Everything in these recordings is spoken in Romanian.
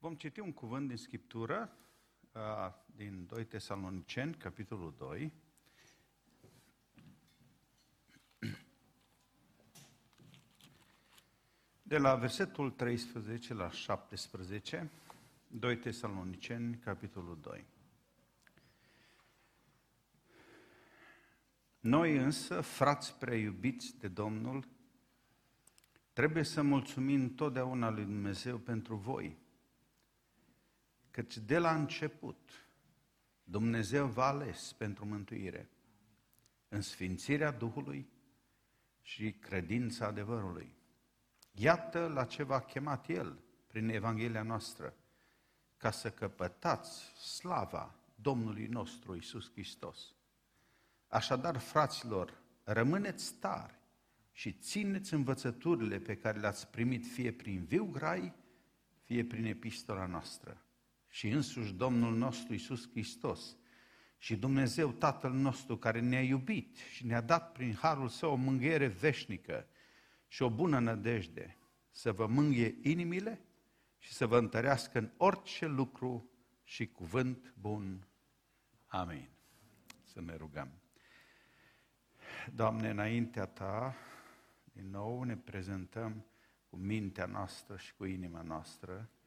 Vom citi un cuvânt din Scriptură, din 2 Tesaloniceni, capitolul 2. De la versetul 13 la 17, 2 Tesaloniceni, capitolul 2. Noi însă, frați preiubiți de Domnul, trebuie să mulțumim totdeauna lui Dumnezeu pentru voi, căci de la început Dumnezeu v-a ales pentru mântuire, în sfințirea Duhului și credința adevărului. Iată la ce v-a chemat El prin Evanghelia noastră, ca să căpătați slava Domnului nostru Isus Hristos. Așadar, fraților, rămâneți tari și țineți învățăturile pe care le-ați primit fie prin viu grai, fie prin epistola noastră. Și însuși Domnul nostru Isus Hristos și Dumnezeu Tatăl nostru care ne-a iubit și ne-a dat prin harul său o mânghiere veșnică și o bună nădejde, să vă mânghe inimile și să vă întărească în orice lucru și cuvânt bun. Amin. Să ne rugăm. Doamne, înaintea Ta, din nou ne prezentăm cu mintea noastră și cu inima noastră și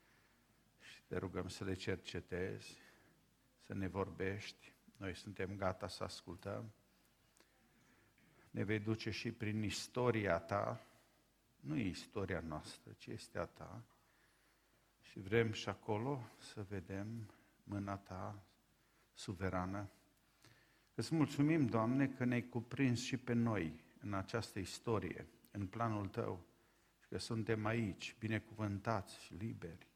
te rugăm să le cercetezi, să ne vorbești. Noi suntem gata să ascultăm. Ne vei duce și prin istoria Ta, nu e istoria noastră, ci este a Ta. Și vrem și acolo să vedem mâna Ta suverană Îți mulțumim, Doamne, că ne-ai cuprins și pe noi în această istorie, în planul Tău, și că suntem aici, binecuvântați și liberi.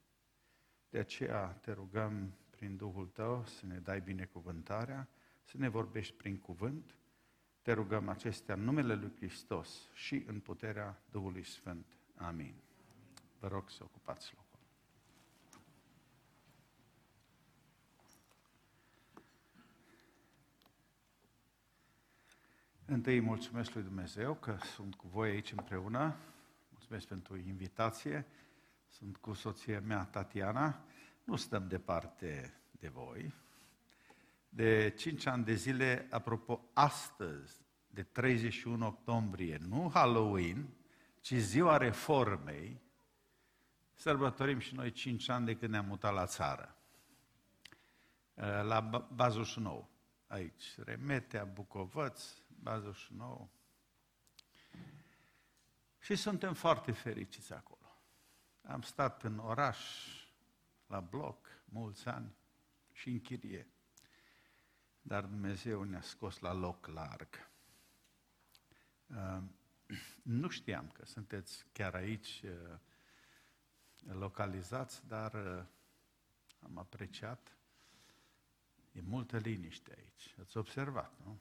De aceea te rugăm prin Duhul Tău să ne dai binecuvântarea, să ne vorbești prin cuvânt. Te rugăm acestea în numele Lui Hristos și în puterea Duhului Sfânt. Amin. Vă rog să ocupați loc. Întâi mulțumesc lui Dumnezeu că sunt cu voi aici împreună. Mulțumesc pentru invitație. Sunt cu soția mea, Tatiana. Nu stăm departe de voi. De 5 ani de zile, apropo, astăzi, de 31 octombrie, nu Halloween, ci ziua reformei, sărbătorim și noi 5 ani de când ne-am mutat la țară, la Bazuș Nou, aici, Remetea, Bucovăț, 49. Și suntem foarte fericiți acolo. Am stat în oraș, la bloc, mulți ani și în chirie. Dar Dumnezeu ne-a scos la loc larg. Uh, nu știam că sunteți chiar aici uh, localizați, dar uh, am apreciat. E multă liniște aici. Ați observat, nu?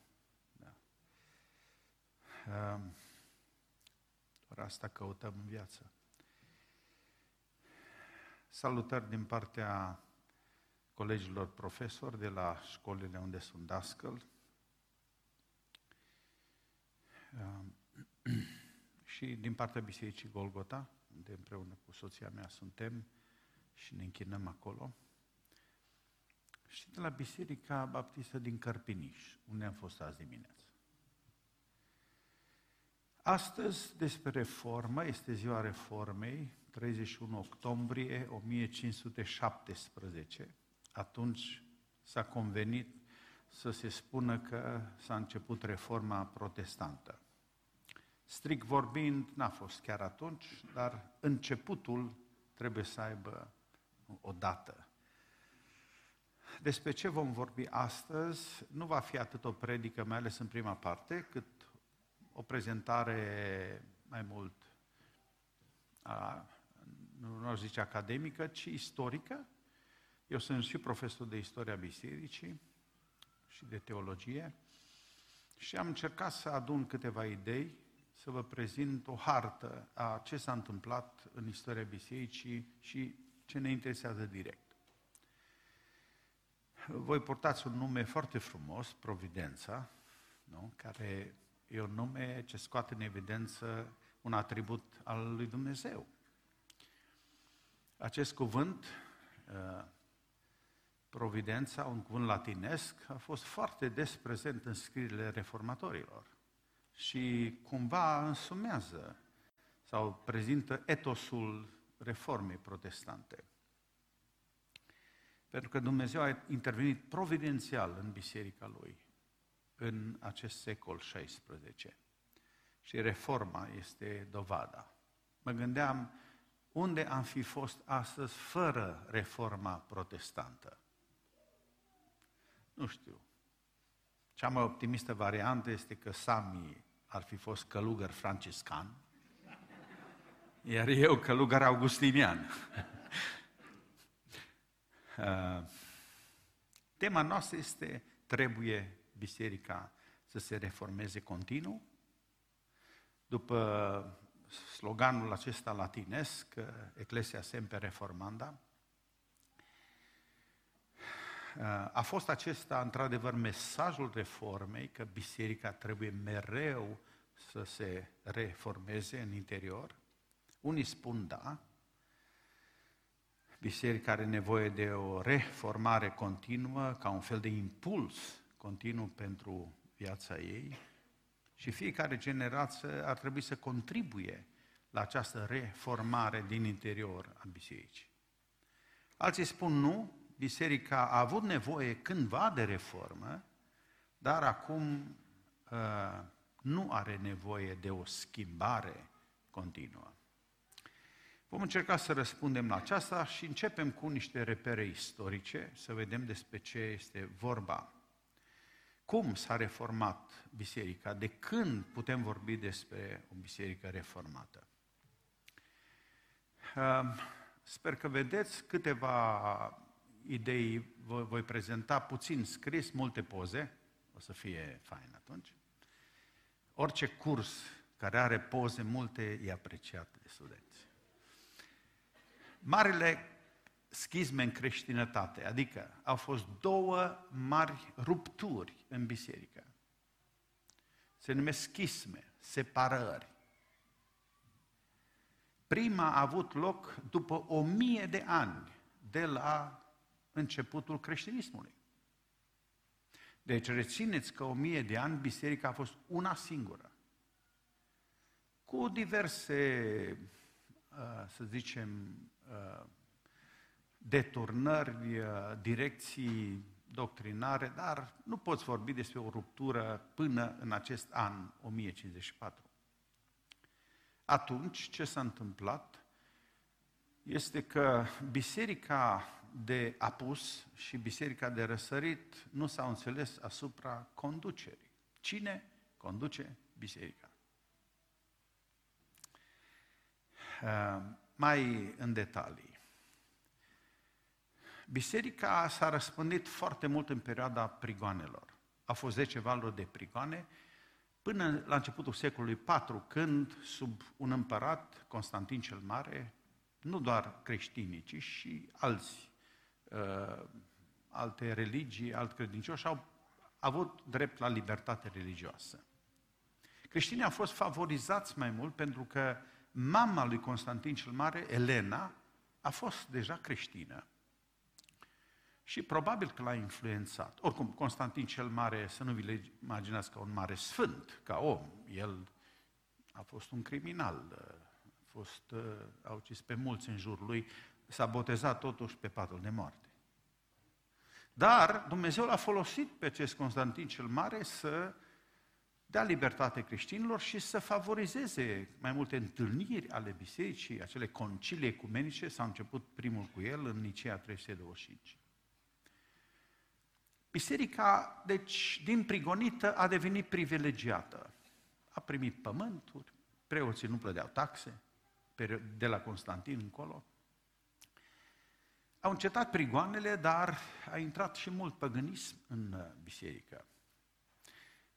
Ehm, doar asta căutăm în viață. Salutări din partea colegilor profesori de la școlile unde sunt dascăl. Ehm, și din partea Bisericii Golgota, unde împreună cu soția mea suntem și ne închinăm acolo. Și de la Biserica Baptistă din Cărpiniș, unde am fost azi dimineață. Astăzi, despre reformă, este ziua reformei, 31 octombrie 1517. Atunci s-a convenit să se spună că s-a început reforma protestantă. Strict vorbind, n-a fost chiar atunci, dar începutul trebuie să aibă o dată. Despre ce vom vorbi astăzi nu va fi atât o predică, mai ales în prima parte, cât o prezentare mai mult, a, nu aș zice academică, ci istorică. Eu sunt și profesor de istoria bisericii și de teologie și am încercat să adun câteva idei, să vă prezint o hartă a ce s-a întâmplat în istoria bisericii și ce ne interesează direct. Voi portați un nume foarte frumos, Providența, nu? care E un nume ce scoate în evidență un atribut al lui Dumnezeu. Acest cuvânt uh, providența, un cuvânt latinesc, a fost foarte des prezent în scrierile reformatorilor și cumva însumează sau prezintă etosul reformei protestante. Pentru că Dumnezeu a intervenit providențial în biserica lui în acest secol XVI. Și reforma este dovada. Mă gândeam unde am fi fost astăzi fără reforma protestantă. Nu știu. Cea mai optimistă variantă este că Sami ar fi fost călugăr franciscan, iar eu călugăr augustinian. Uh, tema noastră este trebuie biserica să se reformeze continuu. După sloganul acesta latinesc, Ecclesia Semper Reformanda, a fost acesta, într-adevăr, mesajul reformei, că biserica trebuie mereu să se reformeze în interior? Unii spun da, biserica are nevoie de o reformare continuă, ca un fel de impuls continuu pentru viața ei și fiecare generație ar trebui să contribuie la această reformare din interior a bisericii. Alții spun nu, biserica a avut nevoie cândva de reformă, dar acum uh, nu are nevoie de o schimbare continuă. Vom încerca să răspundem la aceasta și începem cu niște repere istorice, să vedem despre ce este vorba. Cum s-a reformat biserica? De când putem vorbi despre o biserică reformată? Ehm, sper că vedeți câteva idei, voi prezenta puțin scris, multe poze, o să fie fain atunci. Orice curs care are poze multe e apreciat de studenți. Marile schizme în creștinătate, adică au fost două mari rupturi în biserică. Se numesc schisme, separări. Prima a avut loc după o mie de ani de la începutul creștinismului. Deci rețineți că o mie de ani biserica a fost una singură. Cu diverse, uh, să zicem, uh, deturnări, uh, direcții doctrinare, dar nu poți vorbi despre o ruptură până în acest an 1054. Atunci, ce s-a întâmplat este că biserica de apus și biserica de răsărit nu s-au înțeles asupra conducerii. Cine conduce biserica? Uh, mai în detalii. Biserica s-a răspândit foarte mult în perioada prigoanelor. A fost 10 valuri de prigoane până la începutul secolului IV, când sub un împărat, Constantin cel Mare, nu doar creștinii, ci și alți, uh, alte religii, alt credincioși au avut drept la libertate religioasă. Creștinii au fost favorizați mai mult pentru că mama lui Constantin cel Mare, Elena, a fost deja creștină și probabil că l-a influențat. Oricum, Constantin cel Mare, să nu vi le imaginați ca un mare sfânt, ca om. El a fost un criminal, a fost, a ucis pe mulți în jurul lui, s-a botezat totuși pe patul de moarte. Dar Dumnezeu l-a folosit pe acest Constantin cel Mare să dea libertate creștinilor și să favorizeze mai multe întâlniri ale bisericii, acele concilii ecumenice, s-a început primul cu el în Nicea 325. Biserica, deci, din prigonită a devenit privilegiată. A primit pământuri, preoții nu plădeau taxe, de la Constantin încolo. Au încetat prigoanele, dar a intrat și mult păgânism în uh, biserică.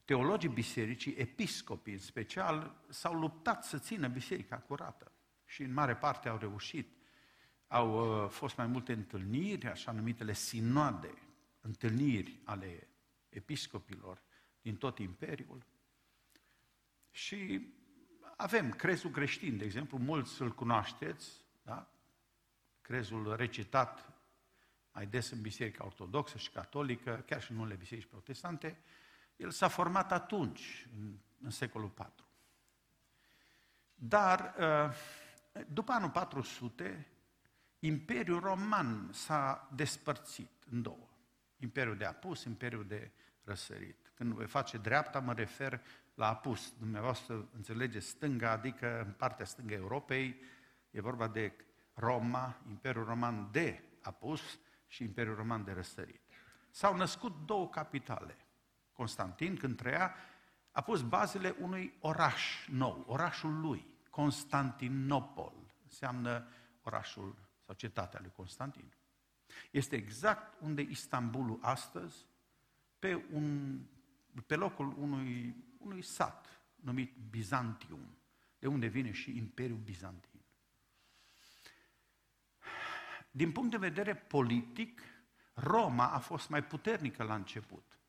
Teologii bisericii, episcopii în special, s-au luptat să țină biserica curată și în mare parte au reușit. Au uh, fost mai multe întâlniri, așa numitele sinoade, întâlniri ale episcopilor din tot imperiul. Și avem crezul creștin, de exemplu, mulți îl cunoașteți, da? crezul recitat mai des în Biserica Ortodoxă și Catolică, chiar și în unele biserici protestante, el s-a format atunci, în, în secolul IV. Dar, uh, după anul 400, Imperiul Roman s-a despărțit în două. Imperiul de apus, Imperiul de răsărit. Când voi face dreapta, mă refer la apus. Dumneavoastră înțelegeți stânga, adică în partea stângă Europei, e vorba de Roma, Imperiul Roman de apus și Imperiul Roman de răsărit. S-au născut două capitale. Constantin, când trăia, a pus bazele unui oraș nou, orașul lui, Constantinopol. Înseamnă orașul sau cetatea lui Constantin. Este exact unde Istanbulul astăzi, pe, un, pe locul unui, unui sat numit Bizantium, de unde vine și Imperiul Bizantin. Din punct de vedere politic, Roma a fost mai puternică la început.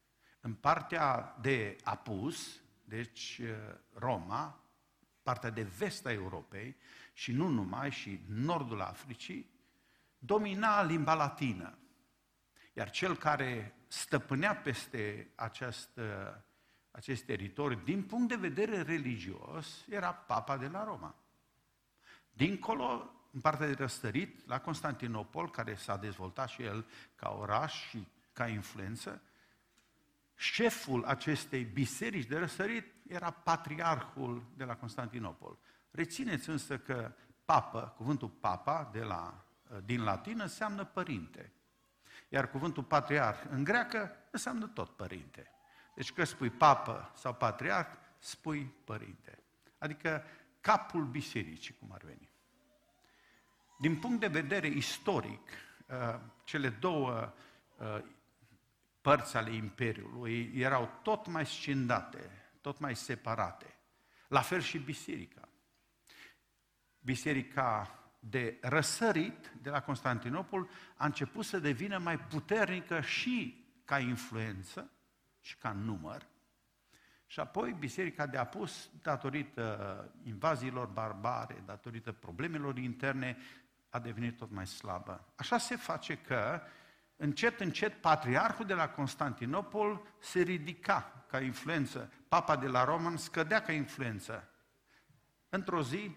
În partea de apus, deci Roma, partea de vest a Europei și nu numai, și nordul Africii, domina limba latină. Iar cel care stăpânea peste acest, acest teritoriu, din punct de vedere religios, era papa de la Roma. Dincolo, în partea de răstărit, la Constantinopol, care s-a dezvoltat și el ca oraș și ca influență, șeful acestei biserici de răsărit era patriarhul de la Constantinopol. Rețineți însă că papă, cuvântul papa de la, din latină înseamnă părinte. Iar cuvântul patriarh în greacă înseamnă tot părinte. Deci că spui papă sau patriarh, spui părinte. Adică capul bisericii, cum ar veni. Din punct de vedere istoric, uh, cele două uh, părți ale Imperiului erau tot mai scindate, tot mai separate. La fel și biserica. Biserica de răsărit de la Constantinopol a început să devină mai puternică și ca influență și ca număr. Și apoi biserica de apus, datorită invaziilor barbare, datorită problemelor interne, a devenit tot mai slabă. Așa se face că încet, încet, patriarhul de la Constantinopol se ridica ca influență. Papa de la Roman scădea ca influență. Într-o zi,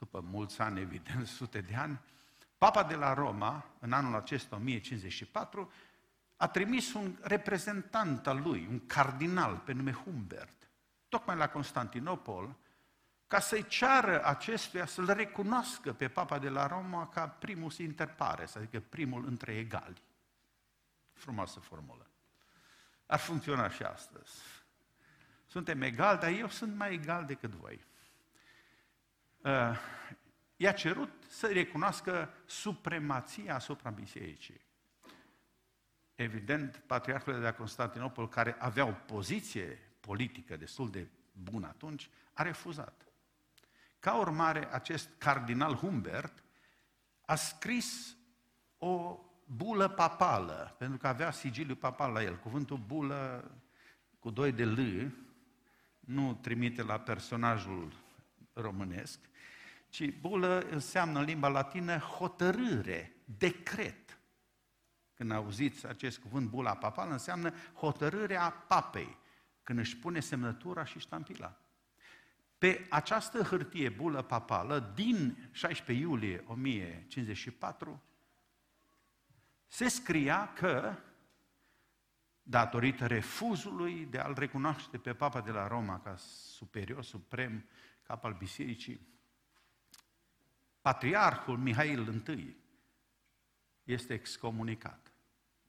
după mulți ani, evident, sute de ani, Papa de la Roma, în anul acesta 1054, a trimis un reprezentant al lui, un cardinal pe nume Humbert, tocmai la Constantinopol, ca să-i ceară acestuia să-l recunoască pe Papa de la Roma ca primus inter pares, adică primul între egali. Frumoasă formulă. Ar funcționa și astăzi. Suntem egali, dar eu sunt mai egal decât voi. Uh, i-a cerut să recunoască supremația asupra bisericii. Evident, patriarhul de la Constantinopol, care avea o poziție politică destul de bună atunci, a refuzat. Ca urmare, acest cardinal Humbert a scris o bulă papală, pentru că avea sigiliu papal la el. Cuvântul bulă cu doi de L nu trimite la personajul românesc, ci bulă înseamnă în limba latină hotărâre, decret. Când auziți acest cuvânt, bula papală, înseamnă hotărârea papei, când își pune semnătura și ștampila. Pe această hârtie bulă papală, din 16 iulie 1054, se scria că, datorită refuzului de a-l recunoaște pe Papa de la Roma ca superior, suprem, cap al bisericii, patriarhul Mihail I este excomunicat,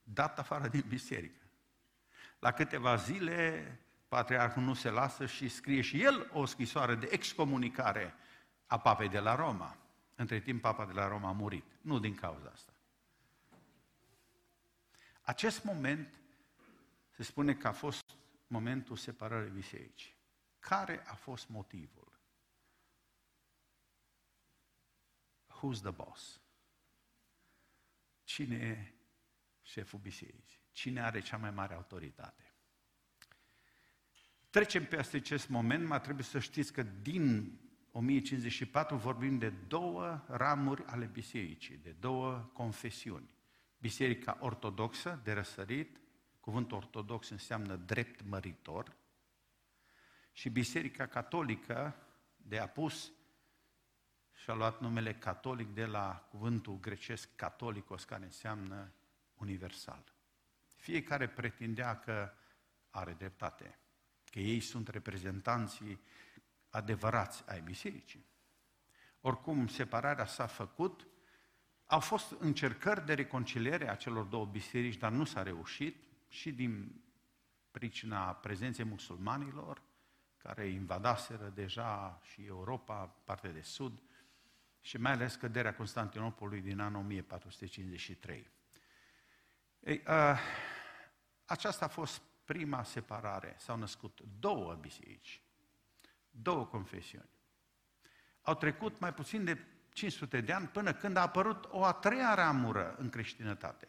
dat afară din biserică. La câteva zile, patriarhul nu se lasă și scrie și el o scrisoare de excomunicare a papei de la Roma. Între timp, papa de la Roma a murit. Nu din cauza asta. Acest moment se spune că a fost momentul separării bisericii. Care a fost motivul? Who's the boss? Cine e șeful bisericii? Cine are cea mai mare autoritate? Trecem peste acest moment, mai trebuie să știți că din 1054 vorbim de două ramuri ale bisericii, de două confesiuni. Biserica Ortodoxă de răsărit, cuvântul ortodox înseamnă drept măritor, și Biserica Catolică de apus și-a luat numele catolic de la cuvântul grecesc catolicos, care înseamnă universal. Fiecare pretindea că are dreptate, că ei sunt reprezentanții adevărați ai bisericii. Oricum, separarea s-a făcut, au fost încercări de reconciliere a celor două biserici, dar nu s-a reușit și din pricina prezenței musulmanilor, care invadaseră deja și Europa, partea de sud, și mai ales căderea Constantinopolului din anul 1453. Ei, a, aceasta a fost prima separare. S-au născut două biserici, două confesiuni. Au trecut mai puțin de 500 de ani până când a apărut o a treia ramură în creștinătate.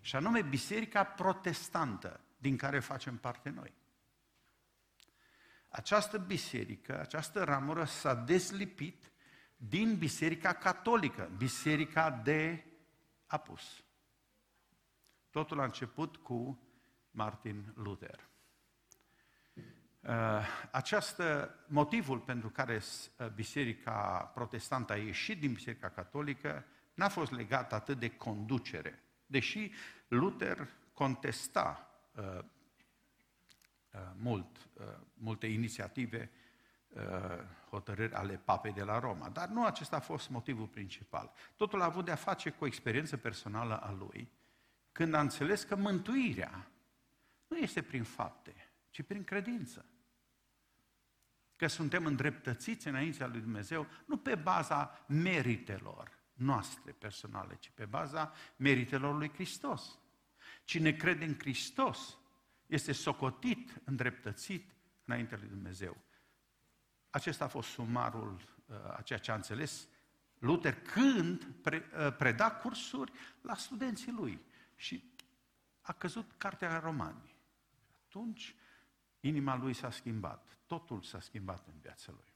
Și anume Biserica Protestantă, din care facem parte noi. Această biserică, această ramură s-a deslipit din Biserica Catolică, Biserica de Apus. Totul a început cu Martin Luther. Uh, această motivul pentru care uh, Biserica Protestantă a ieșit din Biserica Catolică n-a fost legat atât de conducere, deși Luther contesta uh, mult, multe inițiative, hotărâri ale papei de la Roma. Dar nu acesta a fost motivul principal. Totul a avut de a face cu o experiență personală a lui, când a înțeles că mântuirea nu este prin fapte, ci prin credință. Că suntem îndreptățiți înaintea lui Dumnezeu nu pe baza meritelor noastre personale, ci pe baza meritelor lui Hristos. Cine crede în Hristos este socotit, îndreptățit înaintea lui Dumnezeu. Acesta a fost sumarul uh, a ceea ce a înțeles Luther când pre, uh, preda cursuri la studenții lui. Și a căzut cartea romani. Atunci inima lui s-a schimbat. Totul s-a schimbat în viața lui.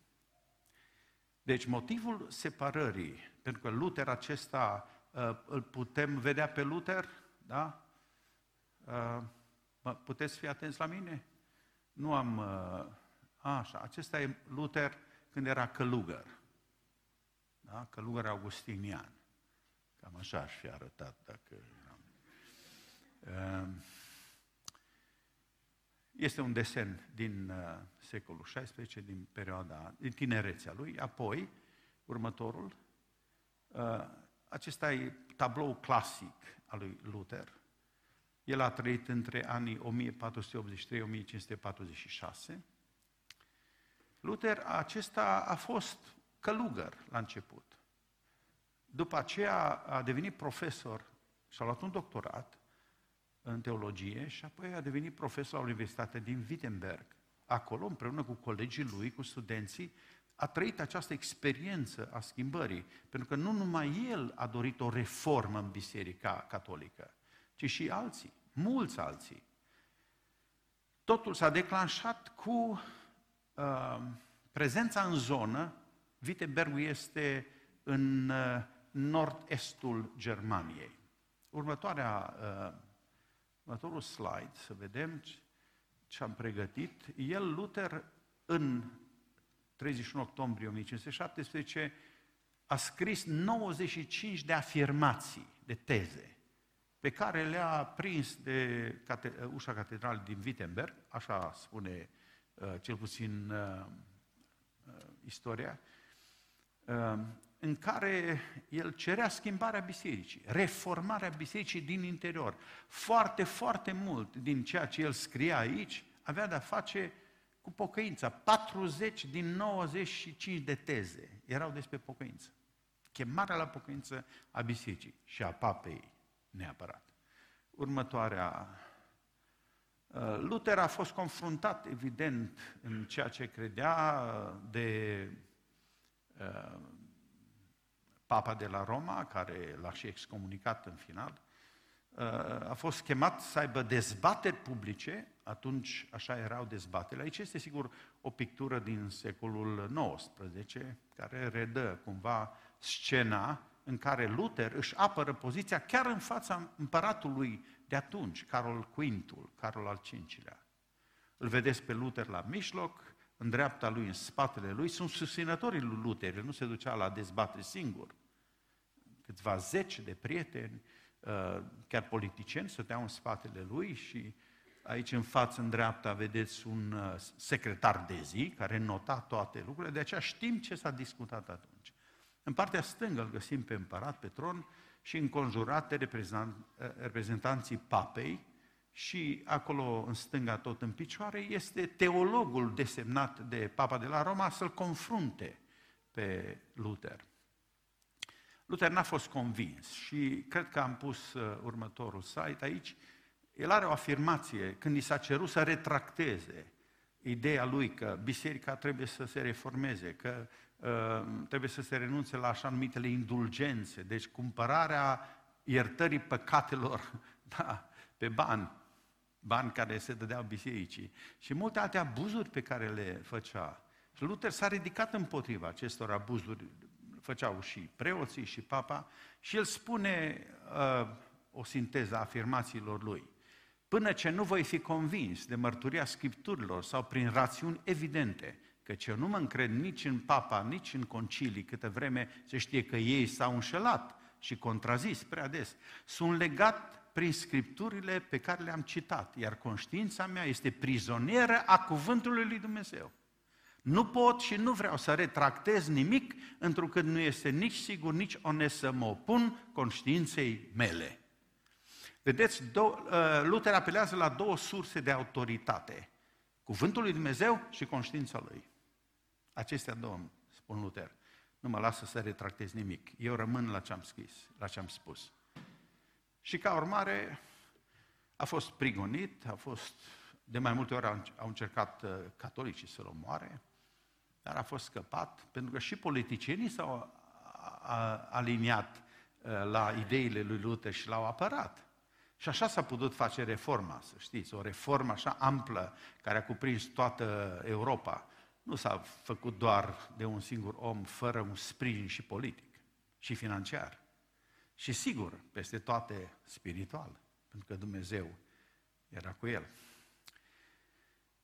Deci motivul separării, pentru că Luther acesta uh, îl putem vedea pe Luther, da? Uh, puteți fi atenți la mine? Nu am... Uh, așa, acesta e Luther când era călugăr. Da? Călugăr augustinian. Cam așa aș fi arătat dacă Ehm, este un desen din uh, secolul XVI, din perioada, din tinerețea lui. Apoi, următorul, uh, acesta e tablou clasic al lui Luther. El a trăit între anii 1483-1546. Luther acesta a fost călugăr la început. După aceea a devenit profesor și a luat un doctorat în teologie și apoi a devenit profesor la Universitatea din Wittenberg. Acolo, împreună cu colegii lui, cu studenții, a trăit această experiență a schimbării, pentru că nu numai el a dorit o reformă în Biserica Catolică, ci și alții, mulți alții. Totul s-a declanșat cu uh, prezența în zonă. Wittenbergul este în uh, nord-estul Germaniei. Următoarea uh, Următorul slide, să vedem ce am pregătit. El, Luther, în 31 octombrie 1517, a scris 95 de afirmații, de teze, pe care le-a prins de cate- ușa catedrală din Wittenberg, așa spune uh, cel puțin uh, uh, istoria, uh, în care el cerea schimbarea bisericii, reformarea bisericii din interior. Foarte, foarte mult din ceea ce el scria aici avea de-a face cu pocăința. 40 din 95 de teze erau despre pocăință. Chemarea la pocăință a bisericii și a papei neapărat. Următoarea uh, Luther a fost confruntat, evident, în ceea ce credea de uh, papa de la Roma, care l-a și excomunicat în final, uh, a fost chemat să aibă dezbateri publice, atunci așa erau dezbatele. Aici este sigur o pictură din secolul XIX, care redă cumva scena în care Luther își apără poziția chiar în fața împăratului de atunci, Carol Quintul, Carol al V-lea. Îl vedeți pe Luther la mijloc, în dreapta lui, în spatele lui, sunt susținătorii lui Luther, el nu se ducea la dezbatere singur. Câțiva zeci de prieteni, uh, chiar politicieni, stăteau în spatele lui și aici în față, în dreapta, vedeți un uh, secretar de zi care nota toate lucrurile, de aceea știm ce s-a discutat atunci. În partea stângă îl găsim pe împărat, pe tron, și înconjurate reprezentanții papei și acolo în stânga tot în picioare este teologul desemnat de papa de la Roma să-l confrunte pe Luther. Luther n-a fost convins și cred că am pus uh, următorul site aici. El are o afirmație când i s-a cerut să retracteze ideea lui că biserica trebuie să se reformeze, că uh, trebuie să se renunțe la așa numitele indulgențe, deci cumpărarea iertării păcatelor da, pe bani, bani care se dădeau bisericii și multe alte abuzuri pe care le făcea. Și Luther s-a ridicat împotriva acestor abuzuri, făceau și preoții și papa, și el spune uh, o sinteză a afirmațiilor lui. Până ce nu voi fi convins de mărturia Scripturilor sau prin rațiuni evidente, căci eu nu mă încred nici în papa, nici în concilii, câtă vreme se știe că ei s-au înșelat și contrazis prea des. Sunt legat prin scripturile pe care le-am citat, iar conștiința mea este prizonieră a cuvântului lui Dumnezeu. Nu pot și nu vreau să retractez nimic, întrucât nu este nici sigur, nici onest să mă opun conștiinței mele. Vedeți, uh, Luther apelează la două surse de autoritate. Cuvântul lui Dumnezeu și conștiința lui. Acestea două, spun Luther. Nu mă lasă să retractez nimic. Eu rămân la ce am scris, la ce am spus. Și ca urmare a fost prigonit, a fost, de mai multe ori au încercat uh, catolicii să-l omoare, dar a fost scăpat, pentru că și politicienii s-au aliniat uh, la ideile lui Luther și l-au apărat. Și așa s-a putut face reforma, să știți, o reformă așa amplă care a cuprins toată Europa. Nu s-a făcut doar de un singur om fără un sprijin și politic și financiar. Și sigur, peste toate spiritual, pentru că Dumnezeu era cu el.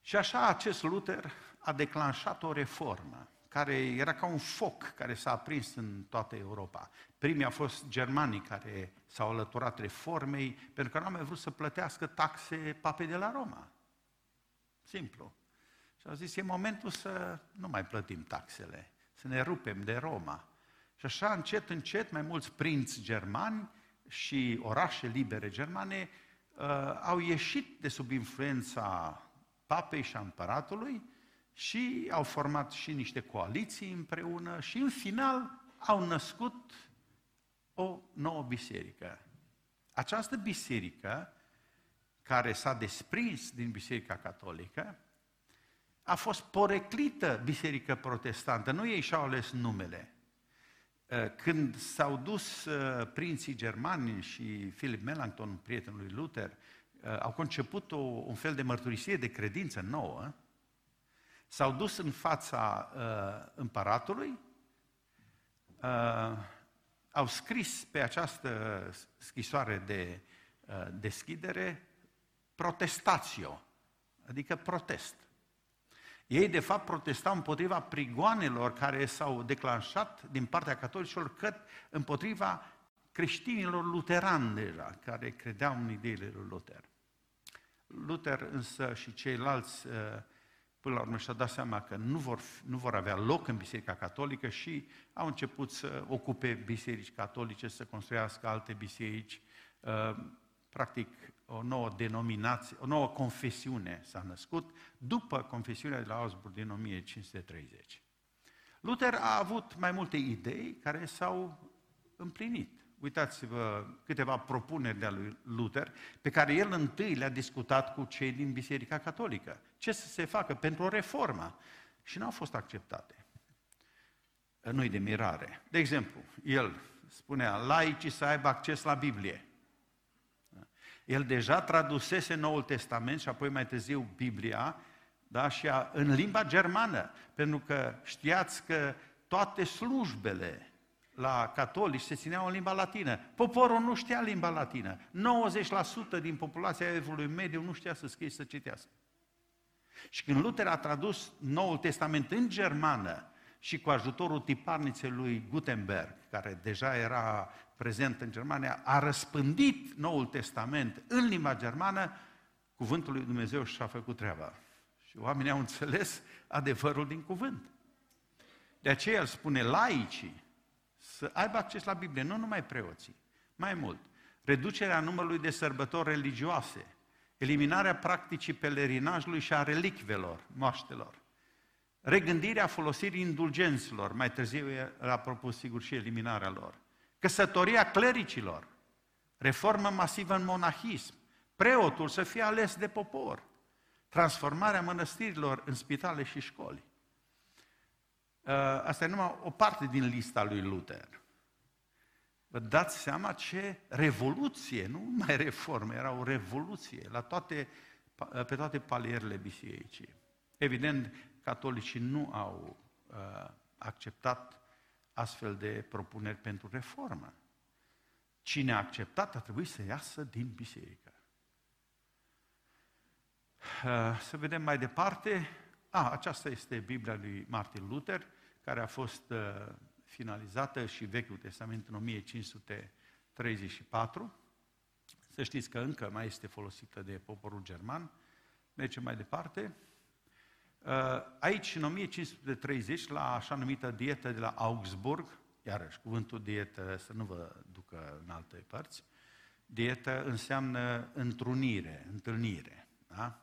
Și așa acest Luther a declanșat o reformă care era ca un foc care s-a aprins în toată Europa. Primii au fost germanii care s-au alăturat reformei pentru că nu au mai vrut să plătească taxe pape de la Roma. Simplu. Și au zis, e momentul să nu mai plătim taxele, să ne rupem de Roma. Și așa, încet, încet, mai mulți prinți germani și orașe libere germane uh, au ieșit de sub influența papei și a împăratului și au format și niște coaliții împreună și în final au născut o nouă biserică. Această biserică, care s-a desprins din Biserica Catolică, a fost poreclită biserică protestantă. Nu ei și-au ales numele. Uh, când s-au dus uh, prinții germani și Philip Melanchthon, prietenul lui Luther, uh, au conceput o, un fel de mărturisire de credință nouă, s-au dus în fața uh, împăratului, uh, au scris pe această scrisoare de uh, deschidere protestațio, adică protest. Ei, de fapt, protestau împotriva prigoanelor care s-au declanșat din partea catolicilor cât împotriva creștinilor luterani deja, care credeau în ideile lui Luther. Luther însă și ceilalți, uh, până la urmă, și-au dat seama că nu vor, nu vor avea loc în Biserica Catolică și au început să ocupe biserici catolice, să construiască alte biserici. Uh, practic, o nouă denominație, o nouă confesiune s-a născut după confesiunea de la Augsburg din 1530. Luther a avut mai multe idei care s-au împlinit. Uitați-vă câteva propuneri de-a lui Luther, pe care el întâi le-a discutat cu cei din Biserica Catolică. Ce să se facă pentru o reformă? Și n-au fost acceptate. Nu-i de mirare. De exemplu, el spunea, laicii să aibă acces la Biblie. El deja tradusese Noul Testament și apoi mai târziu Biblia, da, și a, în limba germană, pentru că știați că toate slujbele la catolici se țineau în limba latină. Poporul nu știa limba latină. 90% din populația evului mediu nu știa să scrie și să citească. Și când Luther a tradus Noul Testament în germană și cu ajutorul tiparniței lui Gutenberg, care deja era prezent în Germania, a răspândit Noul Testament în limba germană, cuvântul lui Dumnezeu și-a făcut treaba. Și oamenii au înțeles adevărul din cuvânt. De aceea el spune laicii să aibă acces la Biblie, nu numai preoții. Mai mult, reducerea numărului de sărbători religioase, eliminarea practicii pelerinajului și a relicvelor, moaștelor, regândirea folosirii indulgenților, mai târziu a propus sigur și eliminarea lor, căsătoria clericilor, reformă masivă în monahism, preotul să fie ales de popor, transformarea mănăstirilor în spitale și școli. Uh, asta e numai o parte din lista lui Luther. Vă dați seama ce revoluție, nu mai reformă, era o revoluție la toate, pe toate palierele bisericii. Evident, catolicii nu au uh, acceptat astfel de propuneri pentru reformă. Cine a acceptat a trebuit să iasă din biserică. Uh, să vedem mai departe. A, aceasta este Biblia lui Martin Luther, care a fost uh, finalizată și Vechiul Testament în 1534. Să știți că încă mai este folosită de poporul german. Mergem mai departe. Uh, aici, în 1530, la așa numită dietă de la Augsburg, iarăși, cuvântul dietă să nu vă ducă în alte părți, dietă înseamnă întrunire, întâlnire. Da?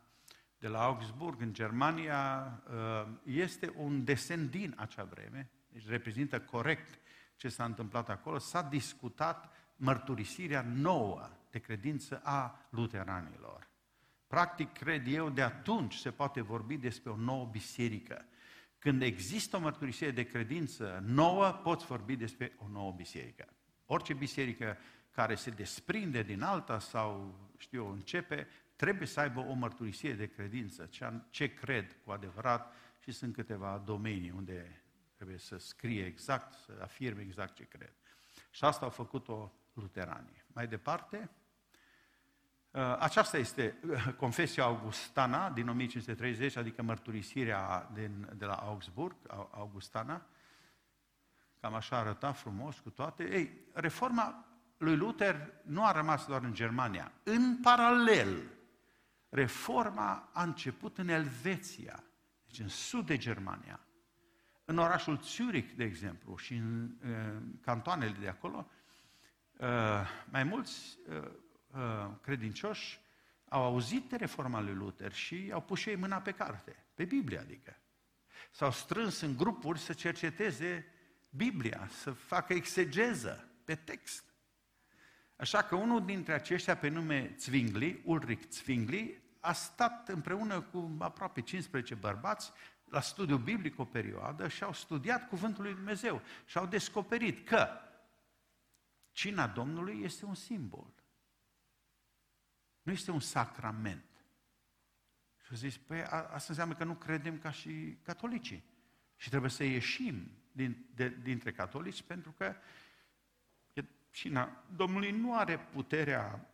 De la Augsburg, în Germania, uh, este un desen din acea vreme, deci reprezintă corect ce s-a întâmplat acolo, s-a discutat mărturisirea nouă de credință a luteranilor. Practic, cred eu, de atunci se poate vorbi despre o nouă biserică. Când există o mărturisire de credință nouă, poți vorbi despre o nouă biserică. Orice biserică care se desprinde din alta sau, știu eu, începe, trebuie să aibă o mărturisire de credință, ce cred cu adevărat și sunt câteva domenii unde trebuie să scrie exact, să afirme exact ce cred. Și asta au făcut-o luteranii. Mai departe, uh, aceasta este uh, Confesia Augustana din 1530, adică mărturisirea din, de la Augsburg, Augustana. Cam așa arăta frumos cu toate. Ei, reforma lui Luther nu a rămas doar în Germania. În paralel, reforma a început în Elveția, deci în sud de Germania. În orașul Zurich, de exemplu, și în uh, cantoanele de acolo, uh, mai mulți uh, uh, credincioși au auzit de reforma lui Luther și au pus și ei mâna pe carte, pe Biblie adică. S-au strâns în grupuri să cerceteze Biblia, să facă exegeză pe text. Așa că unul dintre aceștia pe nume Zwingli, Ulrich Zwingli, a stat împreună cu aproape 15 bărbați la studiu biblic o perioadă și au studiat Cuvântul lui Dumnezeu și au descoperit că cina Domnului este un simbol. Nu este un sacrament. Și au zis, păi asta înseamnă că nu credem ca și catolicii. Și trebuie să ieșim din, de, dintre catolici pentru că cina Domnului nu are puterea,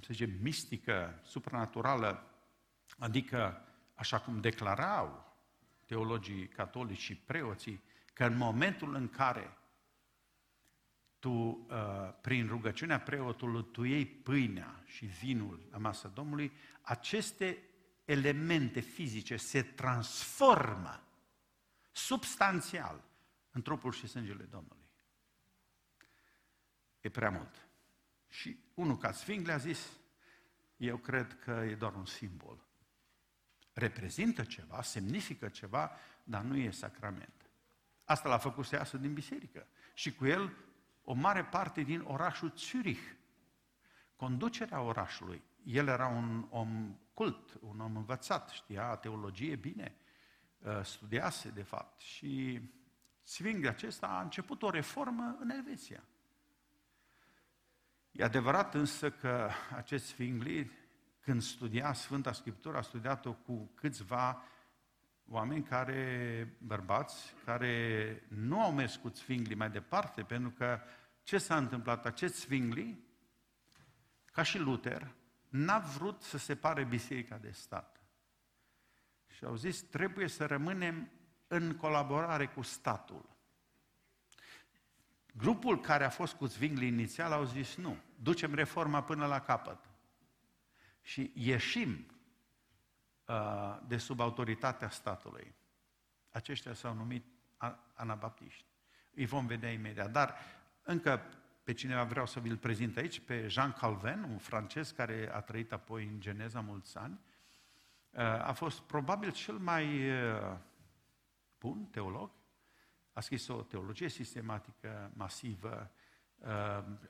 să zicem, mistică, supranaturală, adică așa cum declarau teologii catolici și preoții, că în momentul în care tu, uh, prin rugăciunea preotului, tu iei pâinea și vinul la masa Domnului, aceste elemente fizice se transformă substanțial în trupul și sângele Domnului. E prea mult. Și unul ca Sfing le-a zis, eu cred că e doar un simbol reprezintă ceva, semnifică ceva, dar nu e sacrament. Asta l-a făcut să iasă din biserică. Și cu el o mare parte din orașul Zürich. Conducerea orașului. El era un om cult, un om învățat, știa teologie bine, uh, studiase de fapt. Și Zwingli acesta a început o reformă în Elveția. E adevărat însă că acest Zwingli când studia Sfânta Scriptură, a studiat-o cu câțiva oameni care, bărbați, care nu au mers cu Zwingli mai departe, pentru că ce s-a întâmplat? Acest Zwingli, ca și Luther, n-a vrut să separe biserica de stat. Și au zis, trebuie să rămânem în colaborare cu statul. Grupul care a fost cu Zwingli inițial au zis nu, ducem reforma până la capăt. Și ieșim uh, de sub autoritatea statului. Aceștia s-au numit anabaptiști. Îi vom vedea imediat. Dar încă pe cineva vreau să vi-l prezint aici, pe Jean Calvin, un francez care a trăit apoi în Geneza mulți ani. Uh, a fost probabil cel mai uh, bun teolog a scris o teologie sistematică masivă, uh,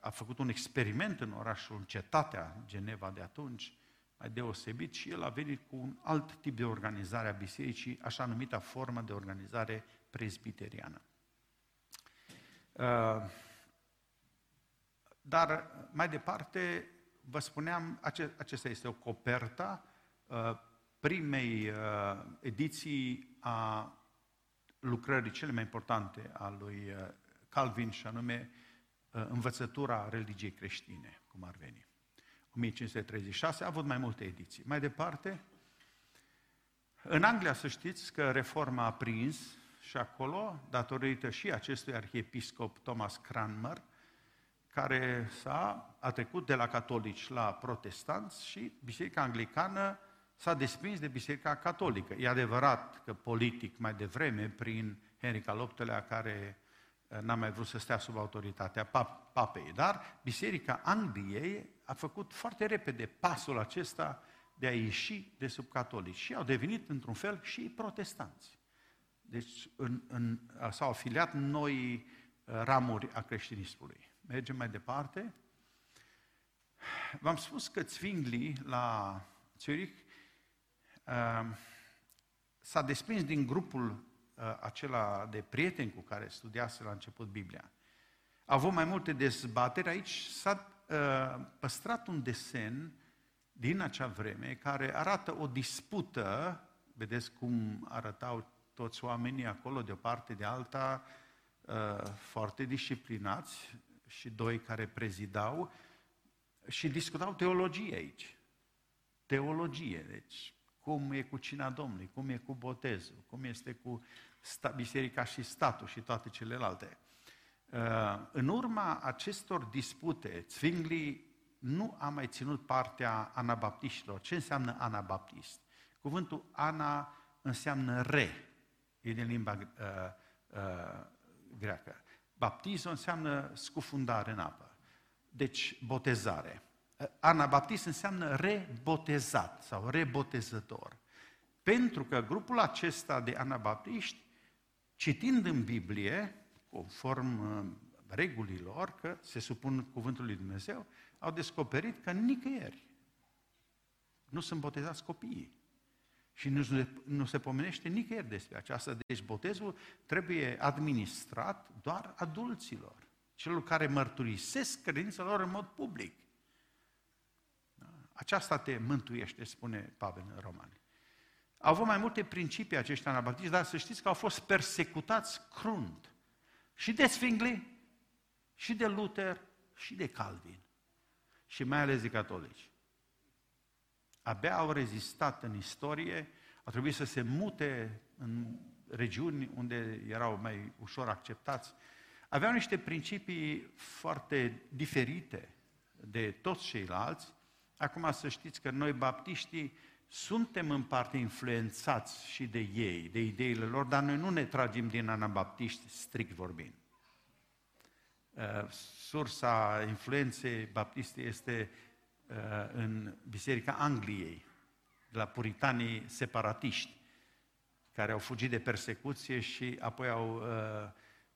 a făcut un experiment în orașul, în cetatea Geneva de atunci, mai deosebit, și el a venit cu un alt tip de organizare a bisericii, așa numita formă de organizare presbiteriană. Uh, dar mai departe, vă spuneam, acesta este o coperta uh, primei ediții a lucrării cele mai importante a lui uh, Calvin, și anume uh, învățătura religiei creștine, cum ar veni. 1536 a avut mai multe ediții. Mai departe, în Anglia să știți că reforma a prins și acolo, datorită și acestui arhiepiscop Thomas Cranmer, care s-a a trecut de la catolici la protestanți și Biserica Anglicană s-a desprins de Biserica Catolică. E adevărat că politic mai devreme, prin Henric al VIII-lea, care eh, n-a mai vrut să stea sub autoritatea papei, dar Biserica Angliei a făcut foarte repede pasul acesta de a ieși de sub catolici și au devenit într-un fel și protestanți. Deci în, în, s-au afiliat noi eh, ramuri a creștinismului. Mergem mai departe. V-am spus că Zwingli la Zurich Ehm, s-a desprins din grupul uh, acela de prieteni cu care studiase la început Biblia. A avut mai multe dezbateri. Aici s-a uh, păstrat un desen din acea vreme care arată o dispută, vedeți cum arătau toți oamenii acolo de o parte de alta, uh, foarte disciplinați și doi care prezidau și discutau teologie aici. Teologie, deci cum e cu cina Domnului, cum e cu botezul, cum este cu sta, biserica și statul și toate celelalte. Uh, în urma acestor dispute, Zwingli nu a mai ținut partea anabaptiștilor. Ce înseamnă anabaptist? Cuvântul ana înseamnă re, e din limba uh, uh, greacă. Baptizo înseamnă scufundare în apă. Deci, botezare. Anabaptist înseamnă rebotezat sau rebotezător. Pentru că grupul acesta de anabaptiști, citind în Biblie, conform uh, regulilor, că se supun cuvântului lui Dumnezeu, au descoperit că nicăieri nu sunt botezați copiii. Și nu, nu se pomenește nicăieri despre aceasta. Deci botezul trebuie administrat doar adulților, celor care mărturisesc credința lor în mod public. Aceasta te mântuiește, spune Pavel în Romani. Au avut mai multe principii aceștia anabaptiști, dar să știți că au fost persecutați crunt. Și de Sfingli, și de Luther, și de Calvin. Și mai ales de catolici. Abia au rezistat în istorie, au trebuit să se mute în regiuni unde erau mai ușor acceptați. Aveau niște principii foarte diferite de toți ceilalți Acum să știți că noi, baptiștii, suntem în parte influențați și de ei, de ideile lor, dar noi nu ne tragem din anabaptiști, strict vorbind. Uh, sursa influenței baptiste este uh, în Biserica Angliei, de la puritanii separatiști, care au fugit de persecuție și apoi au uh,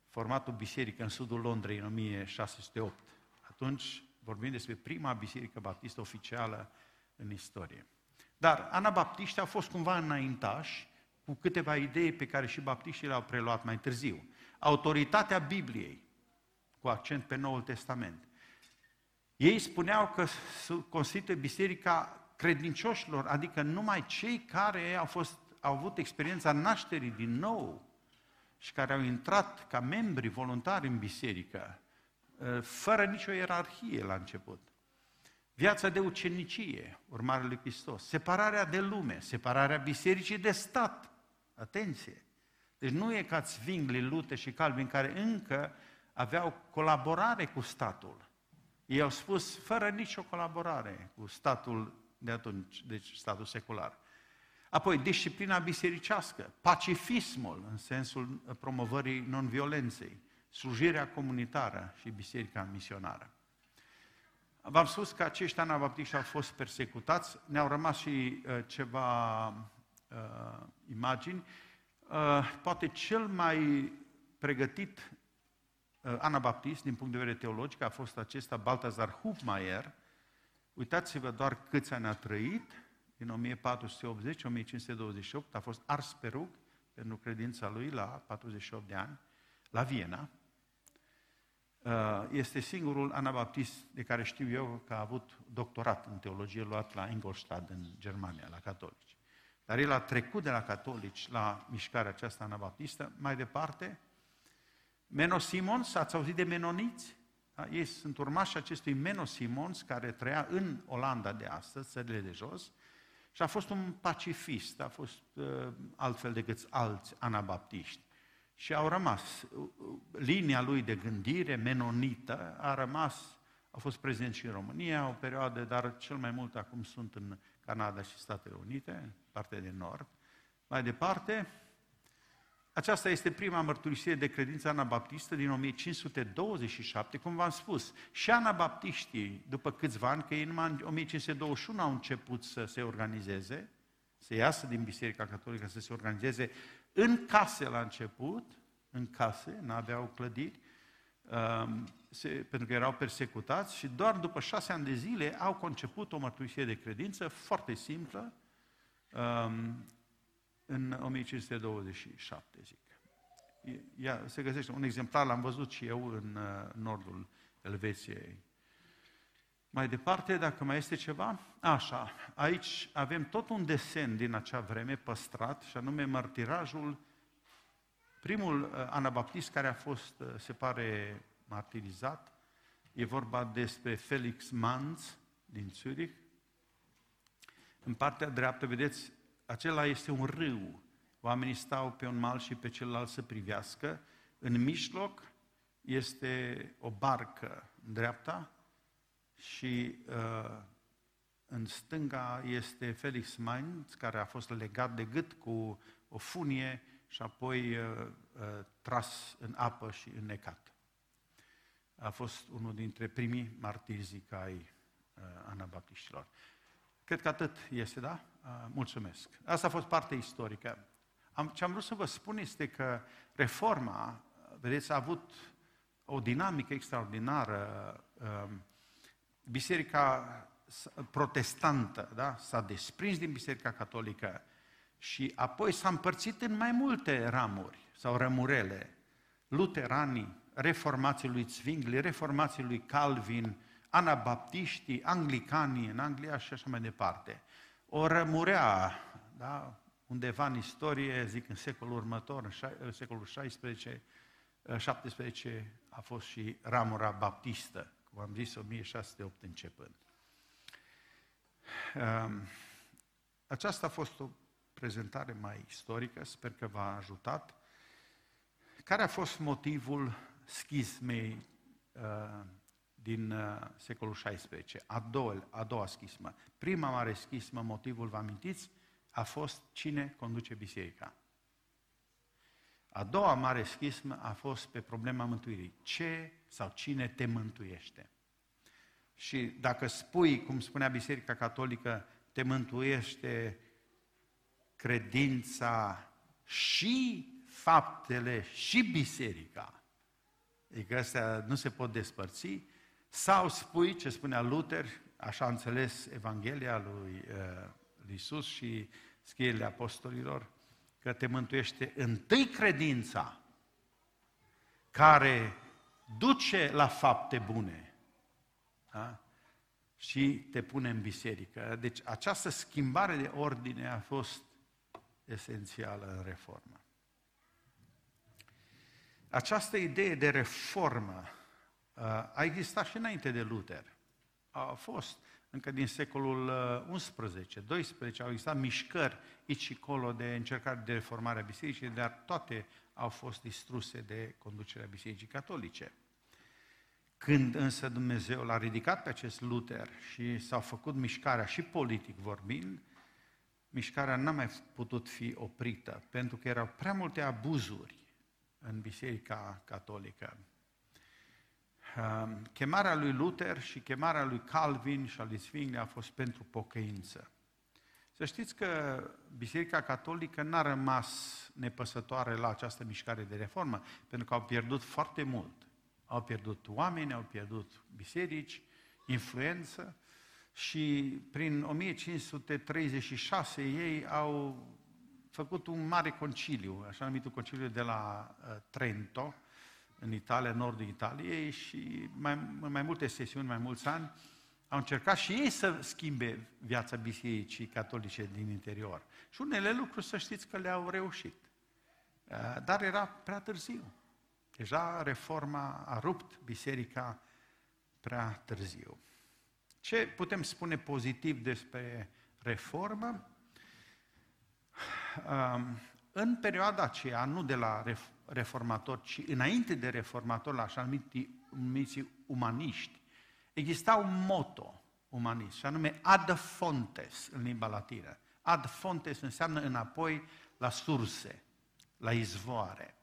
format o biserică în sudul Londrei în 1608. Atunci vorbim despre prima biserică baptistă oficială în istorie. Dar anabaptiștii au fost cumva înaintași cu câteva idei pe care și baptiștii le-au preluat mai târziu. Autoritatea Bibliei, cu accent pe Noul Testament. Ei spuneau că constituie biserica credincioșilor, adică numai cei care au fost au avut experiența nașterii din nou și care au intrat ca membri voluntari în biserică, ă, fără nicio ierarhie la început. Viața de ucenicie, urmarea lui Hristos, separarea de lume, separarea bisericii de stat. Atenție! Deci nu e ca Zwingli, Lute și Calvin care încă aveau colaborare cu statul. Ei au spus fără nicio colaborare cu statul de atunci, deci statul secular. Apoi, disciplina bisericească, pacifismul în sensul promovării non-violenței, slujirea comunitară și biserica misionară. V-am spus că acești anabaptiști au fost persecutați, ne-au rămas și uh, ceva uh, imagini. Uh, poate cel mai pregătit uh, anabaptist din punct de vedere teologic a fost acesta Baltazar Hufmaier. Uitați-vă doar câți ani a trăit, din 1480-1528, a fost ars pe rug pentru credința lui la 48 de ani, la Viena. Uh, este singurul anabaptist de care știu eu că a avut doctorat în teologie luat la Ingolstadt, în Germania, la catolici. Dar el a trecut de la catolici la mișcarea aceasta anabaptistă. Mai departe, Meno Simons, ați auzit de menoniți? Da? Ei sunt urmași acestui Meno Simons, care trăia în Olanda de astăzi, țările de jos, și a fost un pacifist, a fost uh, altfel decât alți anabaptiști. Și au rămas, uh, uh, linia lui de gândire menonită a rămas, a fost prezent și în România o perioadă, dar cel mai mult acum sunt în Canada și Statele Unite, partea de nord. Mai departe, aceasta este prima mărturisire de credință anabaptistă din 1527, cum v-am spus. Și anabaptiștii, după câțiva ani, că ei numai în 1521 au început să se organizeze, să iasă din Biserica Catolică, să se organizeze în case la început, în case, nu aveau clădiri, um, se, pentru că erau persecutați și doar după șase ani de zile au conceput o mărturisire de credință foarte simplă, um, în 1527, zic. Ia, se găsește un exemplar, l-am văzut și eu în uh, nordul Elveției. Mai departe, dacă mai este ceva, așa, aici avem tot un desen din acea vreme păstrat, și anume martirajul, primul uh, anabaptist care a fost, uh, se pare, martirizat, e vorba despre Felix Manz din Zurich. În partea dreaptă, vedeți, acela este un râu. Oamenii stau pe un mal și pe celălalt să privească. În mijloc este o barcă în dreapta și uh, în stânga este Felix Mainz, care a fost legat de gât cu o funie și apoi uh, uh, tras în apă și înnecat. A fost unul dintre primii martiri, zic, ai uh, anabaptiștilor. Cred că atât este, da? Mulțumesc. Asta a fost partea istorică. Am, ce am vrut să vă spun este că reforma, vedeți, a avut o dinamică extraordinară. Biserica protestantă da? s-a desprins din Biserica Catolică și apoi s-a împărțit în mai multe ramuri sau rămurele. Luteranii, reformații lui Zwingli, reformații lui Calvin, anabaptiștii, anglicanii în Anglia și așa mai departe. O rămurea, da, undeva în istorie, zic în secolul următor, în secolul 16, 17, a fost și ramura baptistă, cum am zis, 1608 începând. Um, aceasta a fost o prezentare mai istorică, sper că v-a ajutat. Care a fost motivul schismei uh, din uh, secolul XVI, a doua, a doua schismă. Prima mare schismă, motivul, vă amintiți, a fost cine conduce biserica. A doua mare schismă a fost pe problema mântuirii. Ce sau cine te mântuiește? Și dacă spui, cum spunea Biserica Catolică, te mântuiește credința și faptele și biserica, adică astea nu se pot despărți, sau spui ce spunea Luther, așa a înțeles Evanghelia lui, uh, lui Iisus și scrierile apostolilor, că te mântuiește întâi credința care duce la fapte bune da? și te pune în biserică. Deci această schimbare de ordine a fost esențială în reformă. Această idee de reformă uh, a existat și înainte de Luther. A fost încă din secolul 11, uh, 12, au existat mișcări aici și acolo de încercare de reformare a bisericii, dar toate au fost distruse de conducerea bisericii catolice. Când însă Dumnezeu l-a ridicat pe acest Luther și s-a făcut mișcarea și politic vorbind, mișcarea n-a mai putut fi oprită, pentru că erau prea multe abuzuri în Biserica Catolică. Um, chemarea lui Luther și chemarea lui Calvin și a lui Zwingli a fost pentru pocăință. Să știți că Biserica Catolică n-a rămas nepăsătoare la această mișcare de reformă, pentru că au pierdut foarte mult. Au pierdut oameni, au pierdut biserici, influență și prin 1536 ei au făcut un mare conciliu, așa numitul conciliu de la uh, Trento, în Italia, nordul Italiei și mai, mai multe sesiuni, mai mulți ani, au încercat și ei să schimbe viața bisericii catolice din interior. Și unele lucruri, să știți că le-au reușit. Uh, dar era prea târziu. Deja reforma a rupt biserica prea târziu. Ce putem spune pozitiv despre reformă? Um, în perioada aceea, nu de la reformator, ci înainte de reformator, la așa numiți umaniști, exista un moto umanist, și anume ad fontes în limba latină. Ad fontes înseamnă înapoi la surse, la izvoare.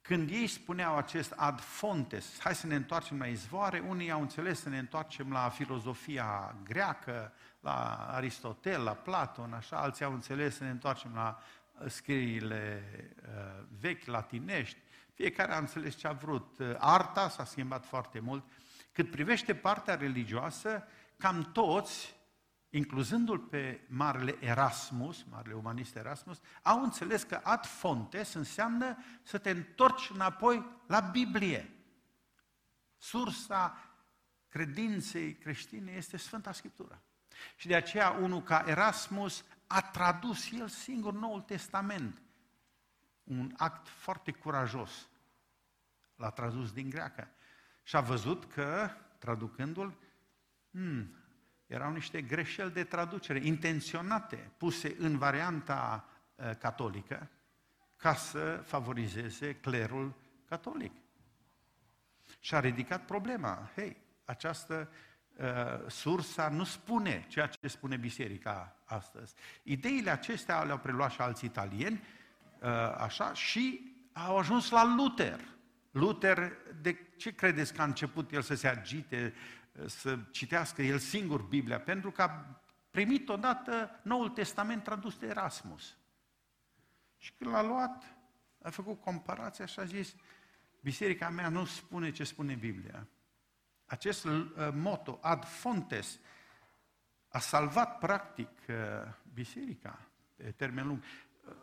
Când ei spuneau acest ad fontes, hai să ne întoarcem la izvoare, unii au înțeles să ne întoarcem la filozofia greacă, la Aristotel, la Platon, așa, alții au înțeles să ne întoarcem la uh, scrierile uh, vechi, latinești, fiecare a înțeles ce a vrut. Uh, arta s-a schimbat foarte mult. Cât privește partea religioasă, cam toți incluzându-l pe Marele Erasmus, Marele Umanist Erasmus, au înțeles că ad fontes înseamnă să te întorci înapoi la Biblie. Sursa credinței creștine este Sfânta Scriptură. Și de aceea unul ca Erasmus a tradus el singur Noul Testament. Un act foarte curajos. L-a tradus din greacă. Și a văzut că, traducându-l, hmm, erau niște greșeli de traducere, intenționate, puse în varianta uh, catolică, ca să favorizeze clerul catolic. Și a ridicat problema. Hei, această uh, sursa nu spune ceea ce spune biserica astăzi. Ideile acestea le-au preluat și alți italieni, uh, așa, și au ajuns la Luther. Luther, de ce credeți că a început el să se agite, să citească el singur Biblia, pentru că a primit odată Noul Testament tradus de Erasmus. Și când l-a luat, a făcut comparația și a zis, biserica mea nu spune ce spune Biblia. Acest uh, moto, ad fontes, a salvat practic uh, biserica pe termen lung.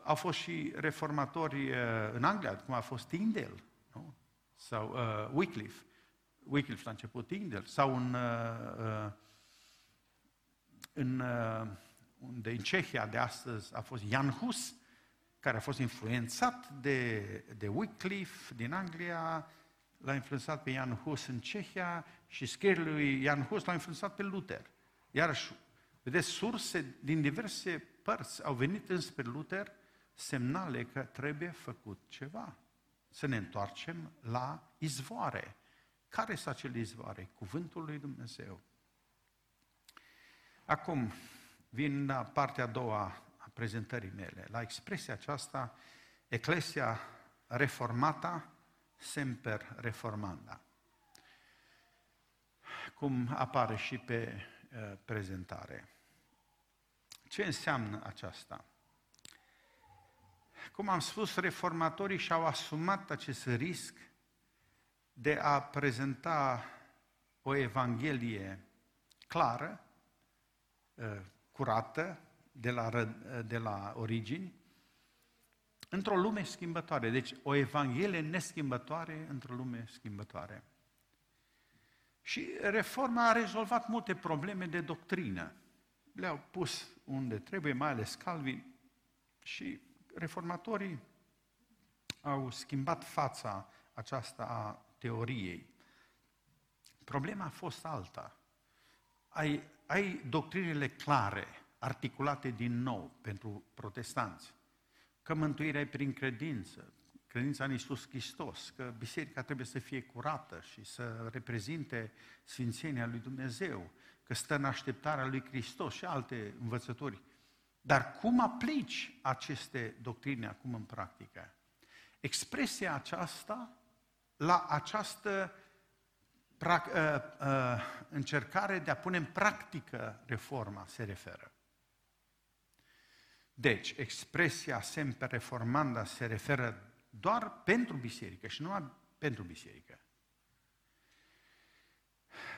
Au fost și reformatori uh, în Anglia, cum a fost Tyndale, nu? sau uh, Wycliffe, Wycliffe la început Tyndale, sau în, uh, uh, în, uh, unde în Cehia de astăzi a fost Jan Hus, care a fost influențat de, de Wycliffe din Anglia, l-a influențat pe Jan Hus în Cehia și scrierile lui Jan Hus l-a influențat pe Luther. Iarăși, vedeți, surse din diverse părți au venit înspre Luther semnale că trebuie făcut ceva. Să ne întoarcem la izvoare. Care sunt acele izvoare? Cuvântul lui Dumnezeu. Acum, vin la partea a doua a prezentării mele, la expresia aceasta, Eclesia reformata, semper reformanda. Cum apare și pe uh, prezentare. Ce înseamnă aceasta? Cum am spus, reformatorii și-au asumat acest risc de a prezenta o Evanghelie clară, ă, curată, de la, de la origini, într-o lume schimbătoare. Deci o Evanghelie neschimbătoare într-o lume schimbătoare. Și reforma a rezolvat multe probleme de doctrină. Le-au pus unde trebuie, mai ales Calvin, Și reformatorii au schimbat fața aceasta a teoriei. Problema a fost alta. Ai, ai doctrinele clare, articulate din nou pentru protestanți, că mântuirea e prin credință, credința în Iisus Hristos, că biserica trebuie să fie curată și să reprezinte sfințenia lui Dumnezeu, că stă în așteptarea lui Hristos și alte învățături. Dar cum aplici aceste doctrine acum în practică? Expresia aceasta la această pra, uh, uh, încercare de a pune în practică reforma se referă. Deci, expresia semper reformanda se referă doar pentru biserică și nu pentru biserică.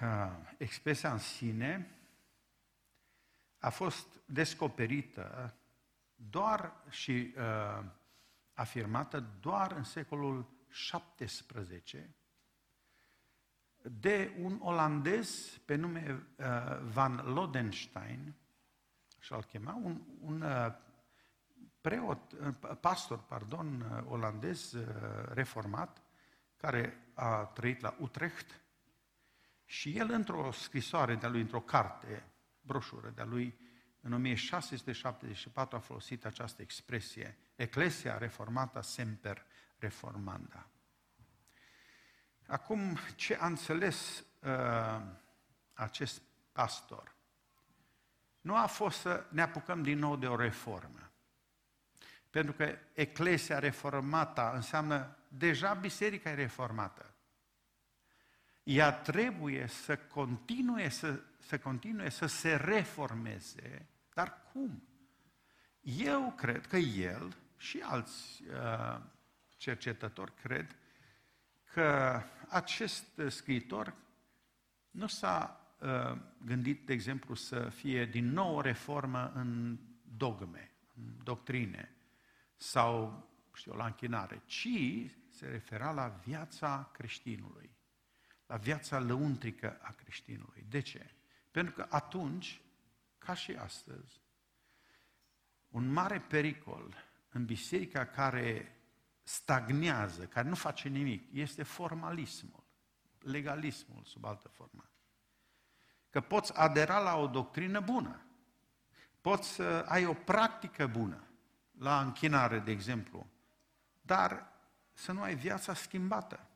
Uh, expresia în sine a fost descoperită doar și uh, afirmată doar în secolul XVII de un olandez pe nume uh, Van Lodenstein, așa-l chema, un, un uh, preot, uh, pastor, pardon, uh, olandez uh, reformat, care a trăit la Utrecht și el într-o scrisoare de-a lui, într-o carte, broșură de-a lui, în 1674 a folosit această expresie, Ecclesia reformata semper reformanda. Acum, ce a înțeles uh, acest pastor? Nu a fost să ne apucăm din nou de o reformă. Pentru că Eclesia reformată înseamnă deja biserica e reformată. Ea trebuie să continue să, să continue să se reformeze, dar cum? Eu cred că el și alți uh, cercetători cred că acest scriitor nu s-a uh, gândit, de exemplu, să fie din nou o reformă în dogme, în doctrine sau, știu, la închinare, ci se refera la viața creștinului, la viața lăuntrică a creștinului. De ce? Pentru că atunci, ca și astăzi, un mare pericol în biserica care stagnează, care nu face nimic, este formalismul, legalismul sub altă formă. Că poți adera la o doctrină bună, poți să ai o practică bună, la închinare, de exemplu, dar să nu ai viața schimbată.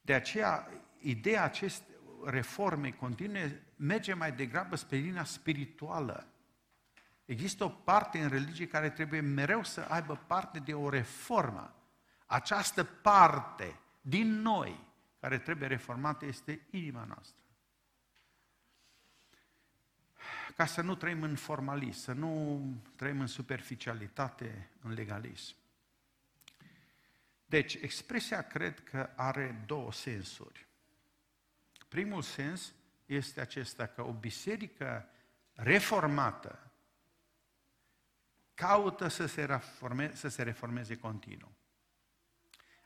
De aceea, ideea acestei reforme continue merge mai degrabă spre linia spirituală, Există o parte în religie care trebuie mereu să aibă parte de o reformă. Această parte din noi care trebuie reformată este inima noastră. Ca să nu trăim în formalism, să nu trăim în superficialitate, în legalism. Deci, expresia cred că are două sensuri. Primul sens este acesta că o biserică reformată caută să se, reforme, să se reformeze continuu.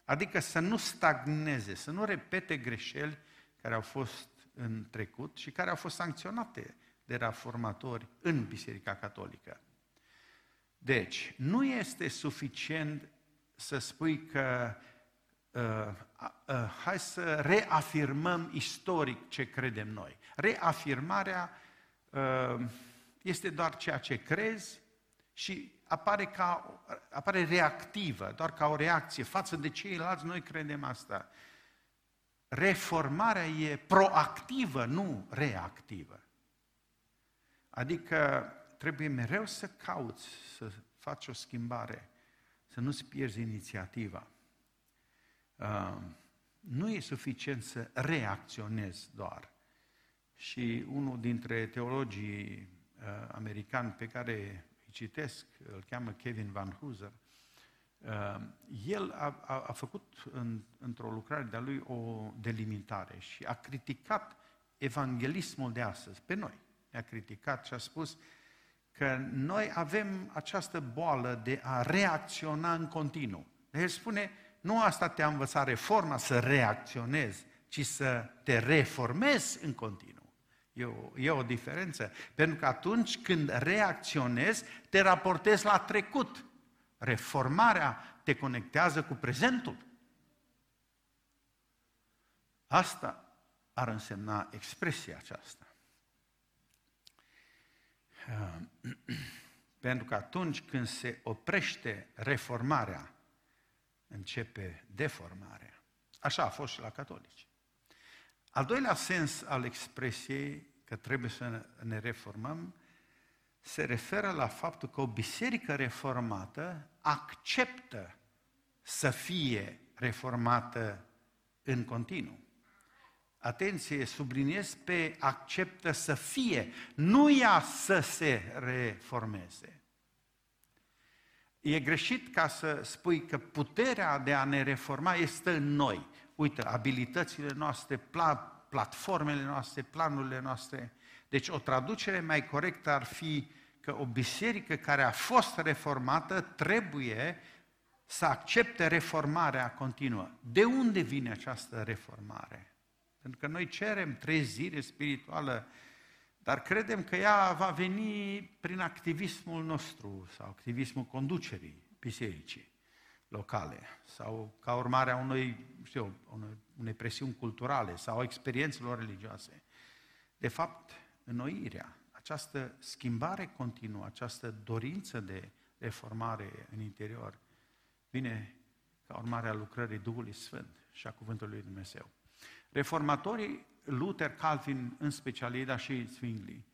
Adică să nu stagneze, să nu repete greșeli care au fost în trecut și care au fost sancționate de reformatori în Biserica Catolică. Deci, nu este suficient să spui că uh, uh, hai să reafirmăm istoric ce credem noi. Reafirmarea uh, este doar ceea ce crezi și apare, ca, apare reactivă, doar ca o reacție față de ceilalți, noi credem asta. Reformarea e proactivă, nu reactivă. Adică trebuie mereu să cauți să faci o schimbare, să nu-ți pierzi inițiativa. Uh, nu e suficient să reacționezi doar. Și unul dintre teologii uh, americani pe care citesc, îl cheamă Kevin Van Hooser, uh, el a, a, a făcut în, într-o lucrare de-a lui o delimitare și a criticat evanghelismul de astăzi, pe noi. Ne-a criticat și a spus că noi avem această boală de a reacționa în continuu. El spune, nu asta te-a învățat reforma să reacționezi, ci să te reformezi în continuu. E o, e o diferență. Pentru că atunci când reacționezi, te raportezi la trecut. Reformarea te conectează cu prezentul. Asta ar însemna expresia aceasta. Pentru că atunci când se oprește reformarea, începe deformarea. Așa a fost și la catolici. Al doilea sens al expresiei că trebuie să ne reformăm se referă la faptul că o biserică reformată acceptă să fie reformată în continuu. Atenție, subliniez pe acceptă să fie, nu ea să se reformeze. E greșit ca să spui că puterea de a ne reforma este în noi. Uite, abilitățile noastre, pla, platformele noastre, planurile noastre. Deci o traducere mai corectă ar fi că o biserică care a fost reformată trebuie să accepte reformarea continuă. De unde vine această reformare? Pentru că noi cerem trezire spirituală, dar credem că ea va veni prin activismul nostru sau activismul conducerii bisericii locale sau ca urmare a unui, știu, unei, unei presiuni culturale sau experiențelor religioase. De fapt, înnoirea, această schimbare continuă, această dorință de reformare în interior, vine ca urmare a lucrării Duhului Sfânt și a Cuvântului Lui Dumnezeu. Reformatorii, Luther, Calvin în special, dar și Zwingli,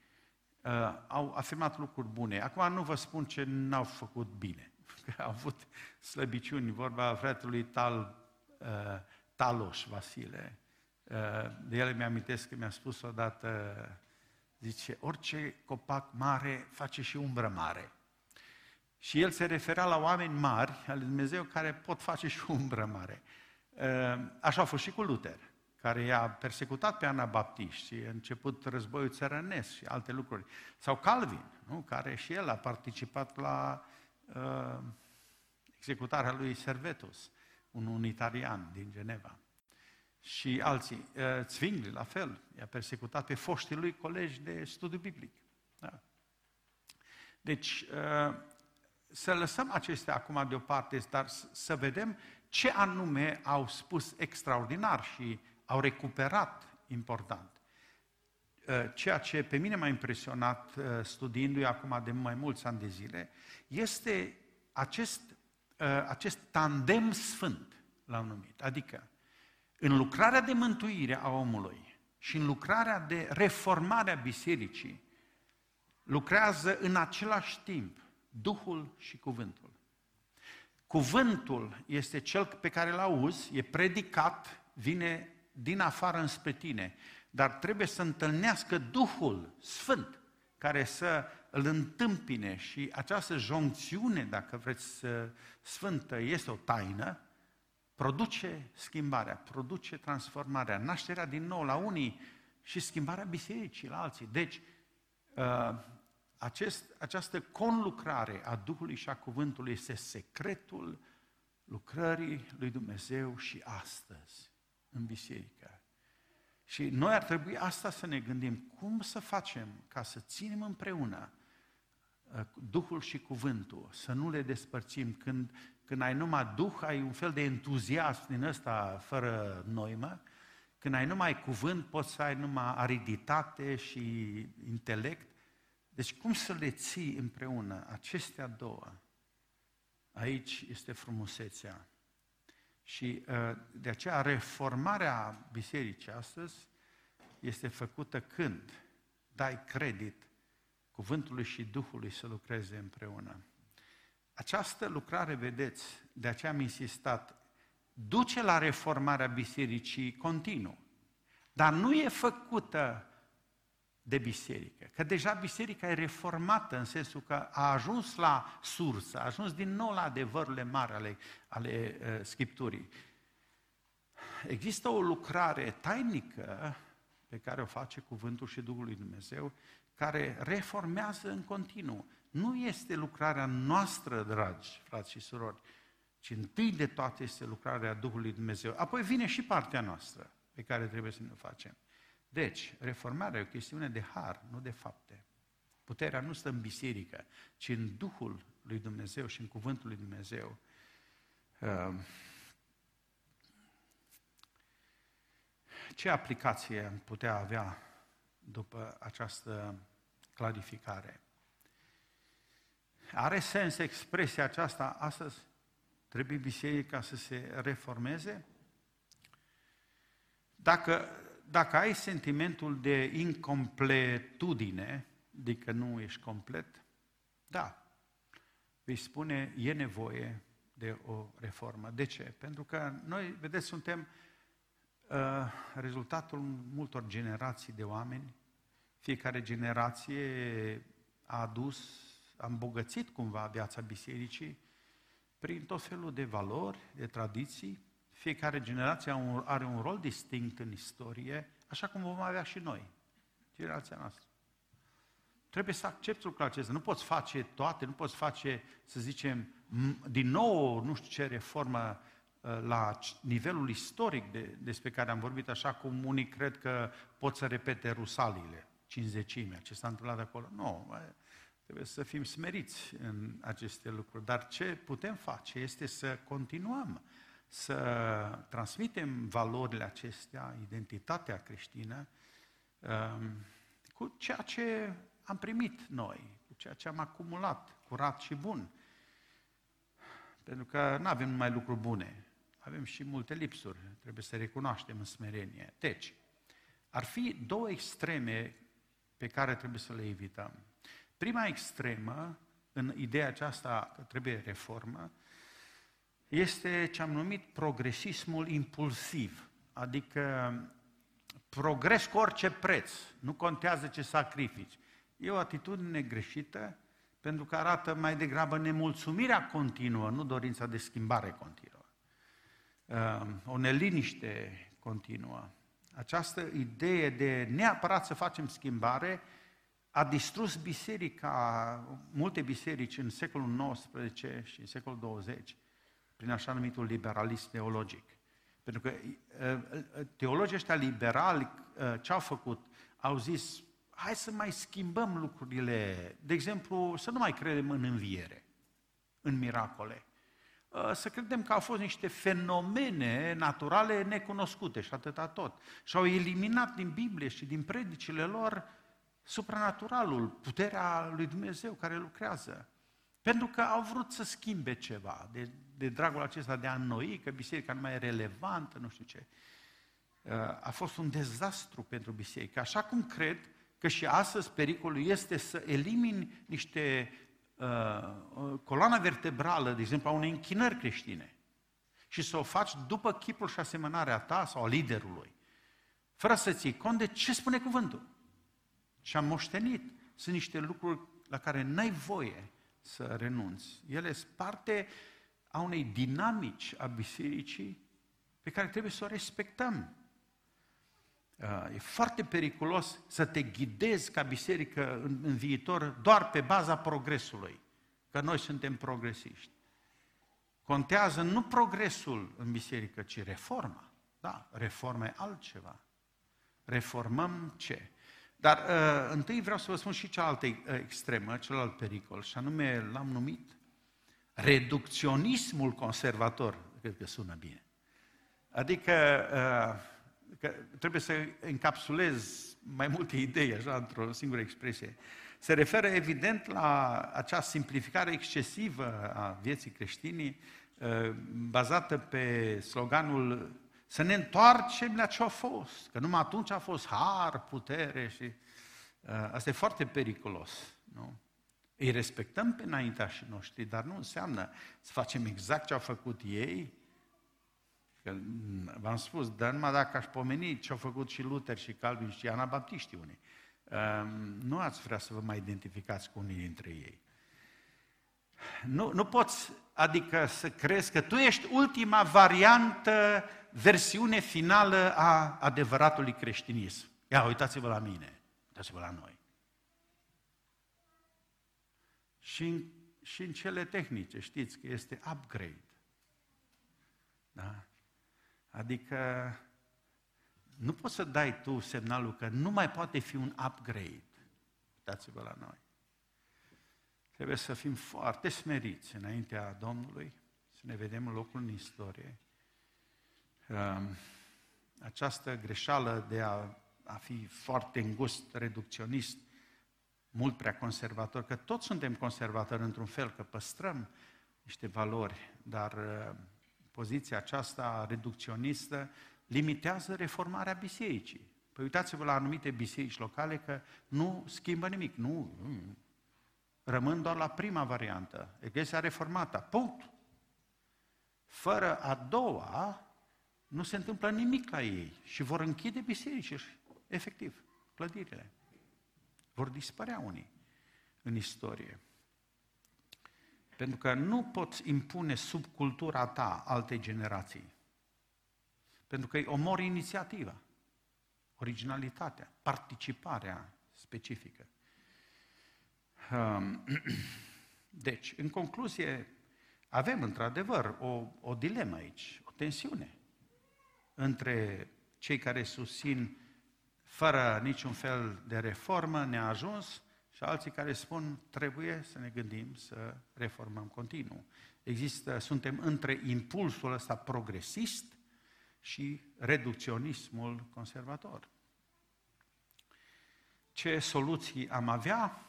uh, au afirmat lucruri bune. Acum nu vă spun ce n-au făcut bine. Că au avut slăbiciuni, vorba fratelui Tal, uh, Talos Vasile. Uh, de el mi-amintesc că mi-a spus odată, zice, orice copac mare face și umbră mare. Și el se referea la oameni mari al lui Dumnezeu care pot face și umbră mare. Uh, așa a fost și cu Luther care i-a persecutat pe anabaptiști și a început războiul țărănesc și alte lucruri. Sau Calvin, nu? care și el a participat la uh, executarea lui Servetus, un unitarian din Geneva. Și alții. Uh, Zwingli, la fel, i-a persecutat pe foștii lui colegi de studiu biblic. Da. Deci, uh, să lăsăm acestea acum deoparte, dar să vedem ce anume au spus extraordinar și au recuperat important. Uh, ceea ce pe mine m-a impresionat uh, studiindu-i acum de mai mulți ani de zile, este acest, uh, acest tandem sfânt, l-am numit. Adică, în lucrarea de mântuire a omului și în lucrarea de reformare a bisericii, lucrează în același timp Duhul și Cuvântul. Cuvântul este cel pe care îl auzi, e predicat, vine din afară înspre tine, dar trebuie să întâlnească Duhul Sfânt care să îl întâmpine și această joncțiune, dacă vreți, sfântă, este o taină, produce schimbarea, produce transformarea, nașterea din nou la unii și schimbarea bisericii la alții. Deci, uh, acest, această conlucrare a Duhului și a Cuvântului este secretul lucrării lui Dumnezeu și astăzi în biserică. Și noi ar trebui asta să ne gândim, cum să facem ca să ținem împreună uh, Duhul și Cuvântul, să nu le despărțim. Când, când ai numai Duh, ai un fel de entuziasm din ăsta fără noimă, când ai numai cuvânt, poți să ai numai ariditate și intelect. Deci cum să le ții împreună acestea două? Aici este frumusețea și uh, de aceea reformarea bisericii astăzi este făcută când dai credit cuvântului și Duhului să lucreze împreună. Această lucrare, vedeți, de aceea am insistat, duce la reformarea bisericii continuu, dar nu e făcută de biserică. Că deja biserica e reformată în sensul că a ajuns la sursă, a ajuns din nou la adevărurile mari ale, ale uh, Scripturii. Există o lucrare tainică pe care o face Cuvântul și Duhul lui Dumnezeu, care reformează în continuu. Nu este lucrarea noastră, dragi frați și surori, ci întâi de toate este lucrarea Duhului Dumnezeu. Apoi vine și partea noastră pe care trebuie să ne facem. Deci, reformarea e o chestiune de har, nu de fapte. Puterea nu stă în biserică, ci în Duhul lui Dumnezeu și în Cuvântul lui Dumnezeu. Uh, ce aplicație am putea avea după această clarificare? Are sens expresia aceasta astăzi? Trebuie biserica să se reformeze? Dacă, dacă ai sentimentul de incompletudine, adică nu ești complet, da, vei spune, e nevoie de o reformă. De ce? Pentru că noi, vedeți, suntem uh, rezultatul multor generații de oameni. Fiecare generație a adus, a îmbogățit cumva viața bisericii prin tot felul de valori, de tradiții. Fiecare generație are un rol distinct în istorie, așa cum vom avea și noi, generația noastră. Trebuie să accepti lucrul acesta. Nu poți face toate, nu poți face, să zicem, din nou, nu știu ce reformă uh, la nivelul istoric de, despre care am vorbit, așa cum unii cred că pot să repete rusalile, cinzecimea, ce s-a întâmplat acolo. Nu, trebuie să fim smeriți în aceste lucruri. Dar ce putem face este să continuăm să transmitem valorile acestea, identitatea creștină, um, cu ceea ce am primit noi, cu ceea ce am acumulat, curat și bun. Pentru că nu avem numai lucruri bune, avem și multe lipsuri, trebuie să recunoaștem în smerenie. Deci, ar fi două extreme pe care trebuie să le evităm. Prima extremă, în ideea aceasta că trebuie reformă, este ce am numit progresismul impulsiv, adică progres cu orice preț, nu contează ce sacrifici. E o atitudine greșită pentru că arată mai degrabă nemulțumirea continuă, nu dorința de schimbare continuă. Ehm, o neliniște continuă. Această idee de neapărat să facem schimbare a distrus biserica, multe biserici în secolul XIX și în secolul 20, prin așa numitul liberalism teologic. Pentru că teologii ăștia liberali ce au făcut? Au zis, hai să mai schimbăm lucrurile. De exemplu, să nu mai credem în înviere, în miracole. Uh, să credem că au fost niște fenomene naturale necunoscute și atâta tot. Și au eliminat din Biblie și din predicile lor supranaturalul, puterea lui Dumnezeu care lucrează. Pentru că au vrut să schimbe ceva, de, de dragul acesta de a înnoi, că biserica nu mai e relevantă, nu știu ce. Uh, a fost un dezastru pentru biserică. Așa cum cred că și astăzi pericolul este să elimini niște uh, uh, coloana vertebrală, de exemplu, a unei închinări creștine și să o faci după chipul și asemănarea ta sau a liderului, fără să ții cont de ce spune cuvântul. Și am moștenit. Sunt niște lucruri la care n-ai voie să renunți. Ele sunt parte a unei dinamici a bisericii pe care trebuie să o respectăm. Uh, e foarte periculos să te ghidezi ca biserică în, în viitor doar pe baza progresului, că noi suntem progresiști. Contează nu progresul în biserică, ci reforma. Da, reforma e altceva. Reformăm ce? Dar uh, întâi vreau să vă spun și cealaltă uh, extremă, celălalt pericol, și anume l-am numit reducționismul conservator. Cred că sună bine. Adică uh, că trebuie să encapsulez mai multe idei, așa, într-o singură expresie. Se referă, evident, la acea simplificare excesivă a vieții creștinii, uh, bazată pe sloganul să ne întoarcem la ce a fost, că numai atunci a fost har, putere și... Uh, asta e foarte periculos, nu? Îi respectăm pe înaintașii noștri, dar nu înseamnă să facem exact ce au făcut ei, Că v-am spus, dar numai dacă aș pomeni ce au făcut și Luther și Calvin și anabaptiștii unii, um, nu ați vrea să vă mai identificați cu unii dintre ei. Nu, nu poți, adică să crezi că tu ești ultima variantă, versiune finală a adevăratului creștinism. Ia, uitați-vă la mine, uitați-vă la noi. Și în, și în cele tehnice, știți că este upgrade. Da? Adică nu poți să dai tu semnalul că nu mai poate fi un upgrade. Uitați-vă la noi. Trebuie să fim foarte smeriți înaintea Domnului, să ne vedem în locul în istorie. Um, această greșeală de a, a fi foarte îngust, reducționist, mult prea conservator, că toți suntem conservatori într-un fel, că păstrăm niște valori, dar uh, poziția aceasta reducționistă limitează reformarea bisericii. Păi uitați-vă la anumite biserici locale că nu schimbă nimic, nu, rămân doar la prima variantă, Eghesia reformată, punct. Fără a doua, nu se întâmplă nimic la ei și vor închide biserici, efectiv, clădirile. Vor dispărea unii în istorie. Pentru că nu poți impune sub cultura ta alte generații. Pentru că îi omori inițiativa, originalitatea, participarea specifică. Um, deci, în concluzie, avem într-adevăr o, o dilemă aici, o tensiune între cei care susțin fără niciun fel de reformă neajuns și alții care spun trebuie să ne gândim să reformăm continuu. Există, suntem între impulsul ăsta progresist și reducționismul conservator. Ce soluții am avea?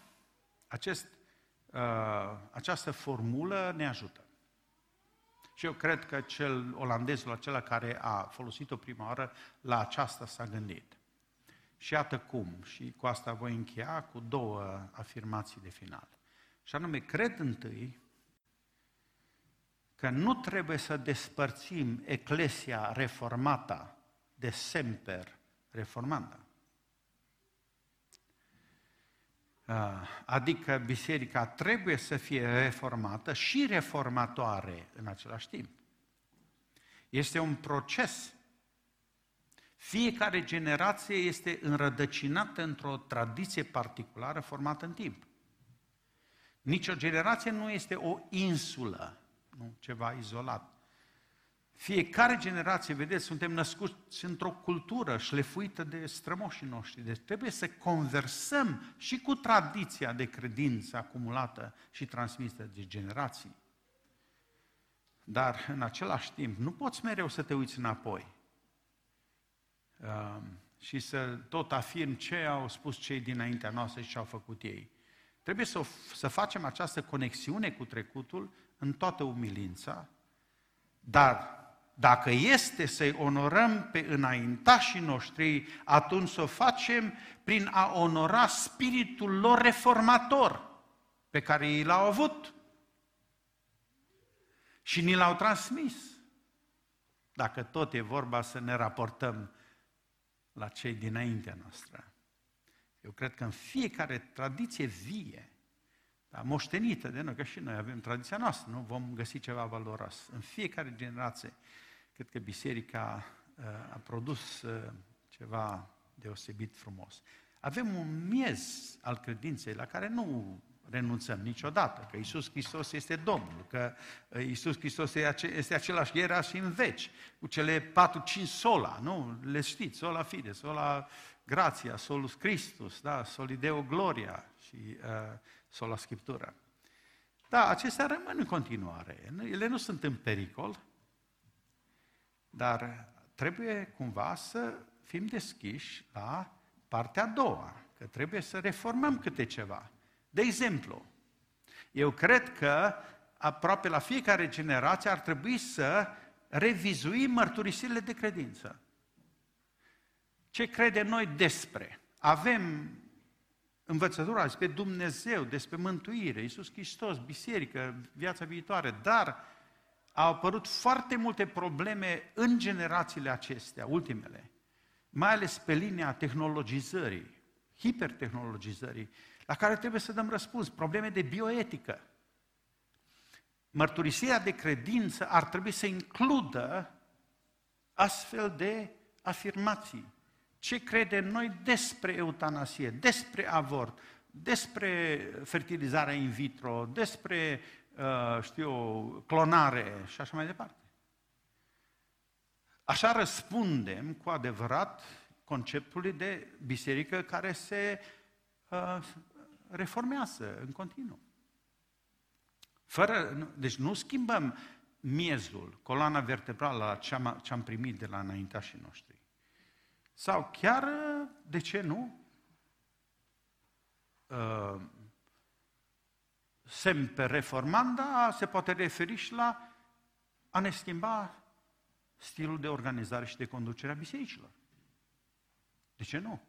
Acest, uh, această formulă ne ajută. Și eu cred că cel olandezul acela care a folosit-o prima oară, la aceasta s-a gândit. Și iată cum, și cu asta voi încheia cu două afirmații de final. Și anume, cred întâi că nu trebuie să despărțim Eclesia reformată de semper reformanda. Adică biserica trebuie să fie reformată și reformatoare în același timp. Este un proces. Fiecare generație este înrădăcinată într-o tradiție particulară formată în timp. Nici o generație nu este o insulă, nu ceva izolat. Fiecare generație, vedeți, suntem născuți într-o cultură șlefuită de strămoșii noștri. Deci trebuie să conversăm și cu tradiția de credință acumulată și transmisă de generații. Dar, în același timp, nu poți mereu să te uiți înapoi uh, și să tot afirm ce au spus cei dinaintea noastră și ce au făcut ei. Trebuie să, să facem această conexiune cu trecutul în toată umilința, dar dacă este să-i onorăm pe înaintașii noștri, atunci să o facem prin a onora spiritul lor reformator pe care ei l-au avut și ni l-au transmis. Dacă tot e vorba să ne raportăm la cei dinaintea noastră. Eu cred că în fiecare tradiție vie, da, moștenită de noi, că și noi avem tradiția noastră, nu vom găsi ceva valoros. În fiecare generație Cred că biserica uh, a produs uh, ceva deosebit frumos. Avem un miez al credinței la care nu renunțăm niciodată, că Isus Hristos este Domnul, că uh, Isus Hristos este același ieri și în veci, cu cele patru, cinci sola, nu? Le știți, sola fide, sola grația, solus Christus, da? solideo gloria și uh, sola Scriptura. Da, acestea rămân în continuare. Ele nu sunt în pericol, dar trebuie cumva să fim deschiși la partea a doua, că trebuie să reformăm câte ceva. De exemplu, eu cred că aproape la fiecare generație ar trebui să revizuim mărturisirile de credință. Ce credem noi despre? Avem învățătura despre Dumnezeu, despre mântuire, Iisus Hristos, biserică, viața viitoare, dar au apărut foarte multe probleme în generațiile acestea, ultimele, mai ales pe linia tehnologizării, hipertehnologizării, la care trebuie să dăm răspuns, probleme de bioetică. Mărturisirea de credință ar trebui să includă astfel de afirmații. Ce credem noi despre eutanasie, despre avort, despre fertilizarea in vitro, despre Uh, știu, clonare și așa mai departe. Așa răspundem cu adevărat conceptului de biserică care se uh, reformează în continuu. Fără, deci nu schimbăm miezul, coloana vertebrală a ce am, ce am primit de la înaintașii noștri. Sau chiar, de ce nu, uh, semper reformanda se poate referi și la a ne schimba stilul de organizare și de conducere a bisericilor. De ce nu?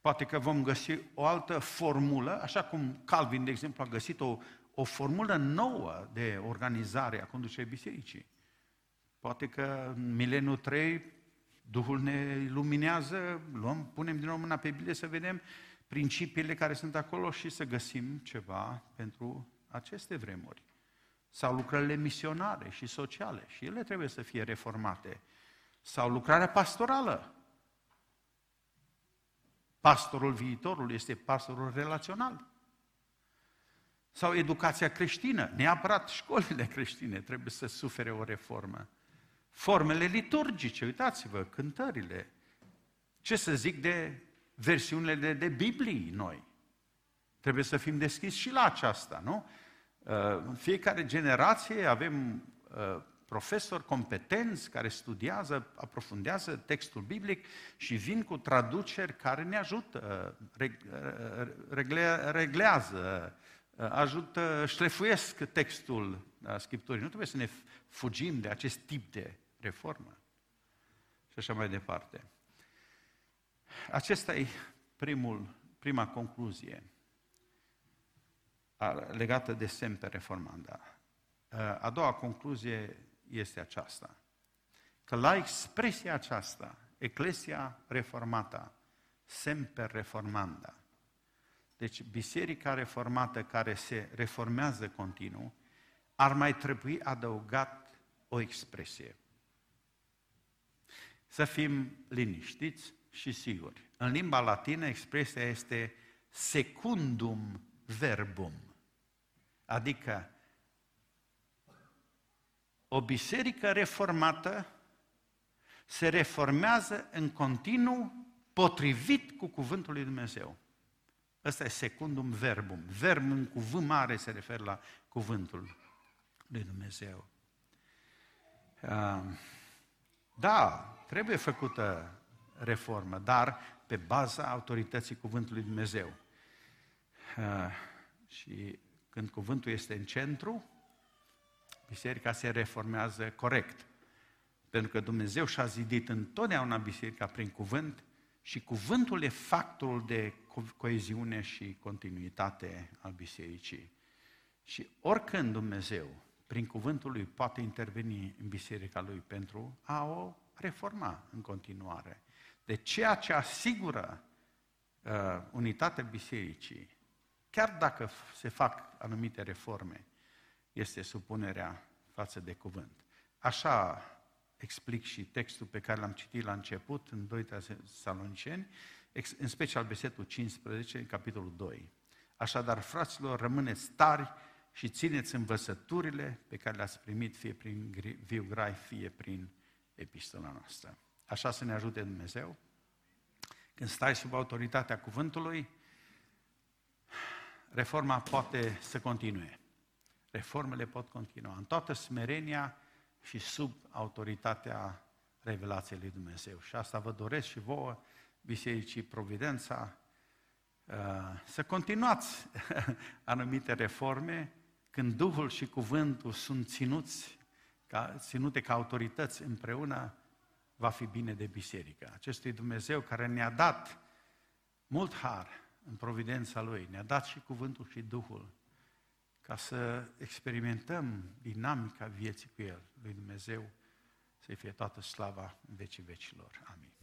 Poate că vom găsi o altă formulă, așa cum Calvin, de exemplu, a găsit o, o formulă nouă de organizare a conducerii bisericii. Poate că în mileniul 3 Duhul ne luminează, luăm, punem din nou mâna pe Biblie să vedem principiile care sunt acolo și să găsim ceva pentru aceste vremuri. Sau lucrările misionare și sociale, și ele trebuie să fie reformate. Sau lucrarea pastorală. Pastorul viitorul este pastorul relațional. Sau educația creștină. Neapărat școlile creștine trebuie să sufere o reformă. Formele liturgice, uitați-vă, cântările. Ce să zic de versiunile de, de Biblii noi? Trebuie să fim deschiși și la aceasta, nu? Uh, în fiecare generație avem uh, profesori competenți care studiază, aprofundează textul biblic și vin cu traduceri care ne ajută, regle, reglează, ajută, șlefuiesc textul Scripturii. Nu trebuie să ne fugim de acest tip de reformă. Și așa mai departe. Acesta e primul, prima concluzie legată de semper reformanda. A doua concluzie este aceasta. Că la expresia aceasta, Eclesia reformată, semper reformanda, deci biserica reformată care se reformează continuu, ar mai trebui adăugat o expresie. Să fim liniștiți și siguri. În limba latină expresia este secundum verbum, adică o biserică reformată se reformează în continuu potrivit cu cuvântul lui Dumnezeu. Ăsta e secundum verbum. Verbum cu V mare se referă la cuvântul lui Dumnezeu. Da, trebuie făcută reformă, dar pe baza autorității cuvântului Dumnezeu. Și când cuvântul este în centru, biserica se reformează corect. Pentru că Dumnezeu și-a zidit întotdeauna biserica prin cuvânt și cuvântul e factorul de co- coeziune și continuitate al bisericii. Și oricând Dumnezeu, prin cuvântul lui, poate interveni în biserica lui pentru a o reforma în continuare. De ceea ce asigură uh, unitatea bisericii, chiar dacă se fac anumite reforme, este supunerea față de cuvânt. Așa explic și textul pe care l-am citit la început, în 2 Saloniceni, în special versetul 15, în capitolul 2. Așadar, fraților, rămâneți tari și țineți învățăturile pe care le-ați primit fie prin viu grai, fie prin epistola noastră. Așa să ne ajute Dumnezeu. Când stai sub autoritatea cuvântului, reforma poate să continue. Reformele pot continua în toată smerenia și sub autoritatea revelației lui Dumnezeu. Și asta vă doresc și vouă, Bisericii Providența, uh, să continuați anumite reforme când Duhul și Cuvântul sunt ținuți, ca, ținute ca autorități împreună, va fi bine de biserică. Acestui Dumnezeu care ne-a dat mult har în providența Lui, ne-a dat și cuvântul și Duhul, ca să experimentăm dinamica vieții cu El, lui Dumnezeu, să-i fie toată slava în vecii vecilor. Amin.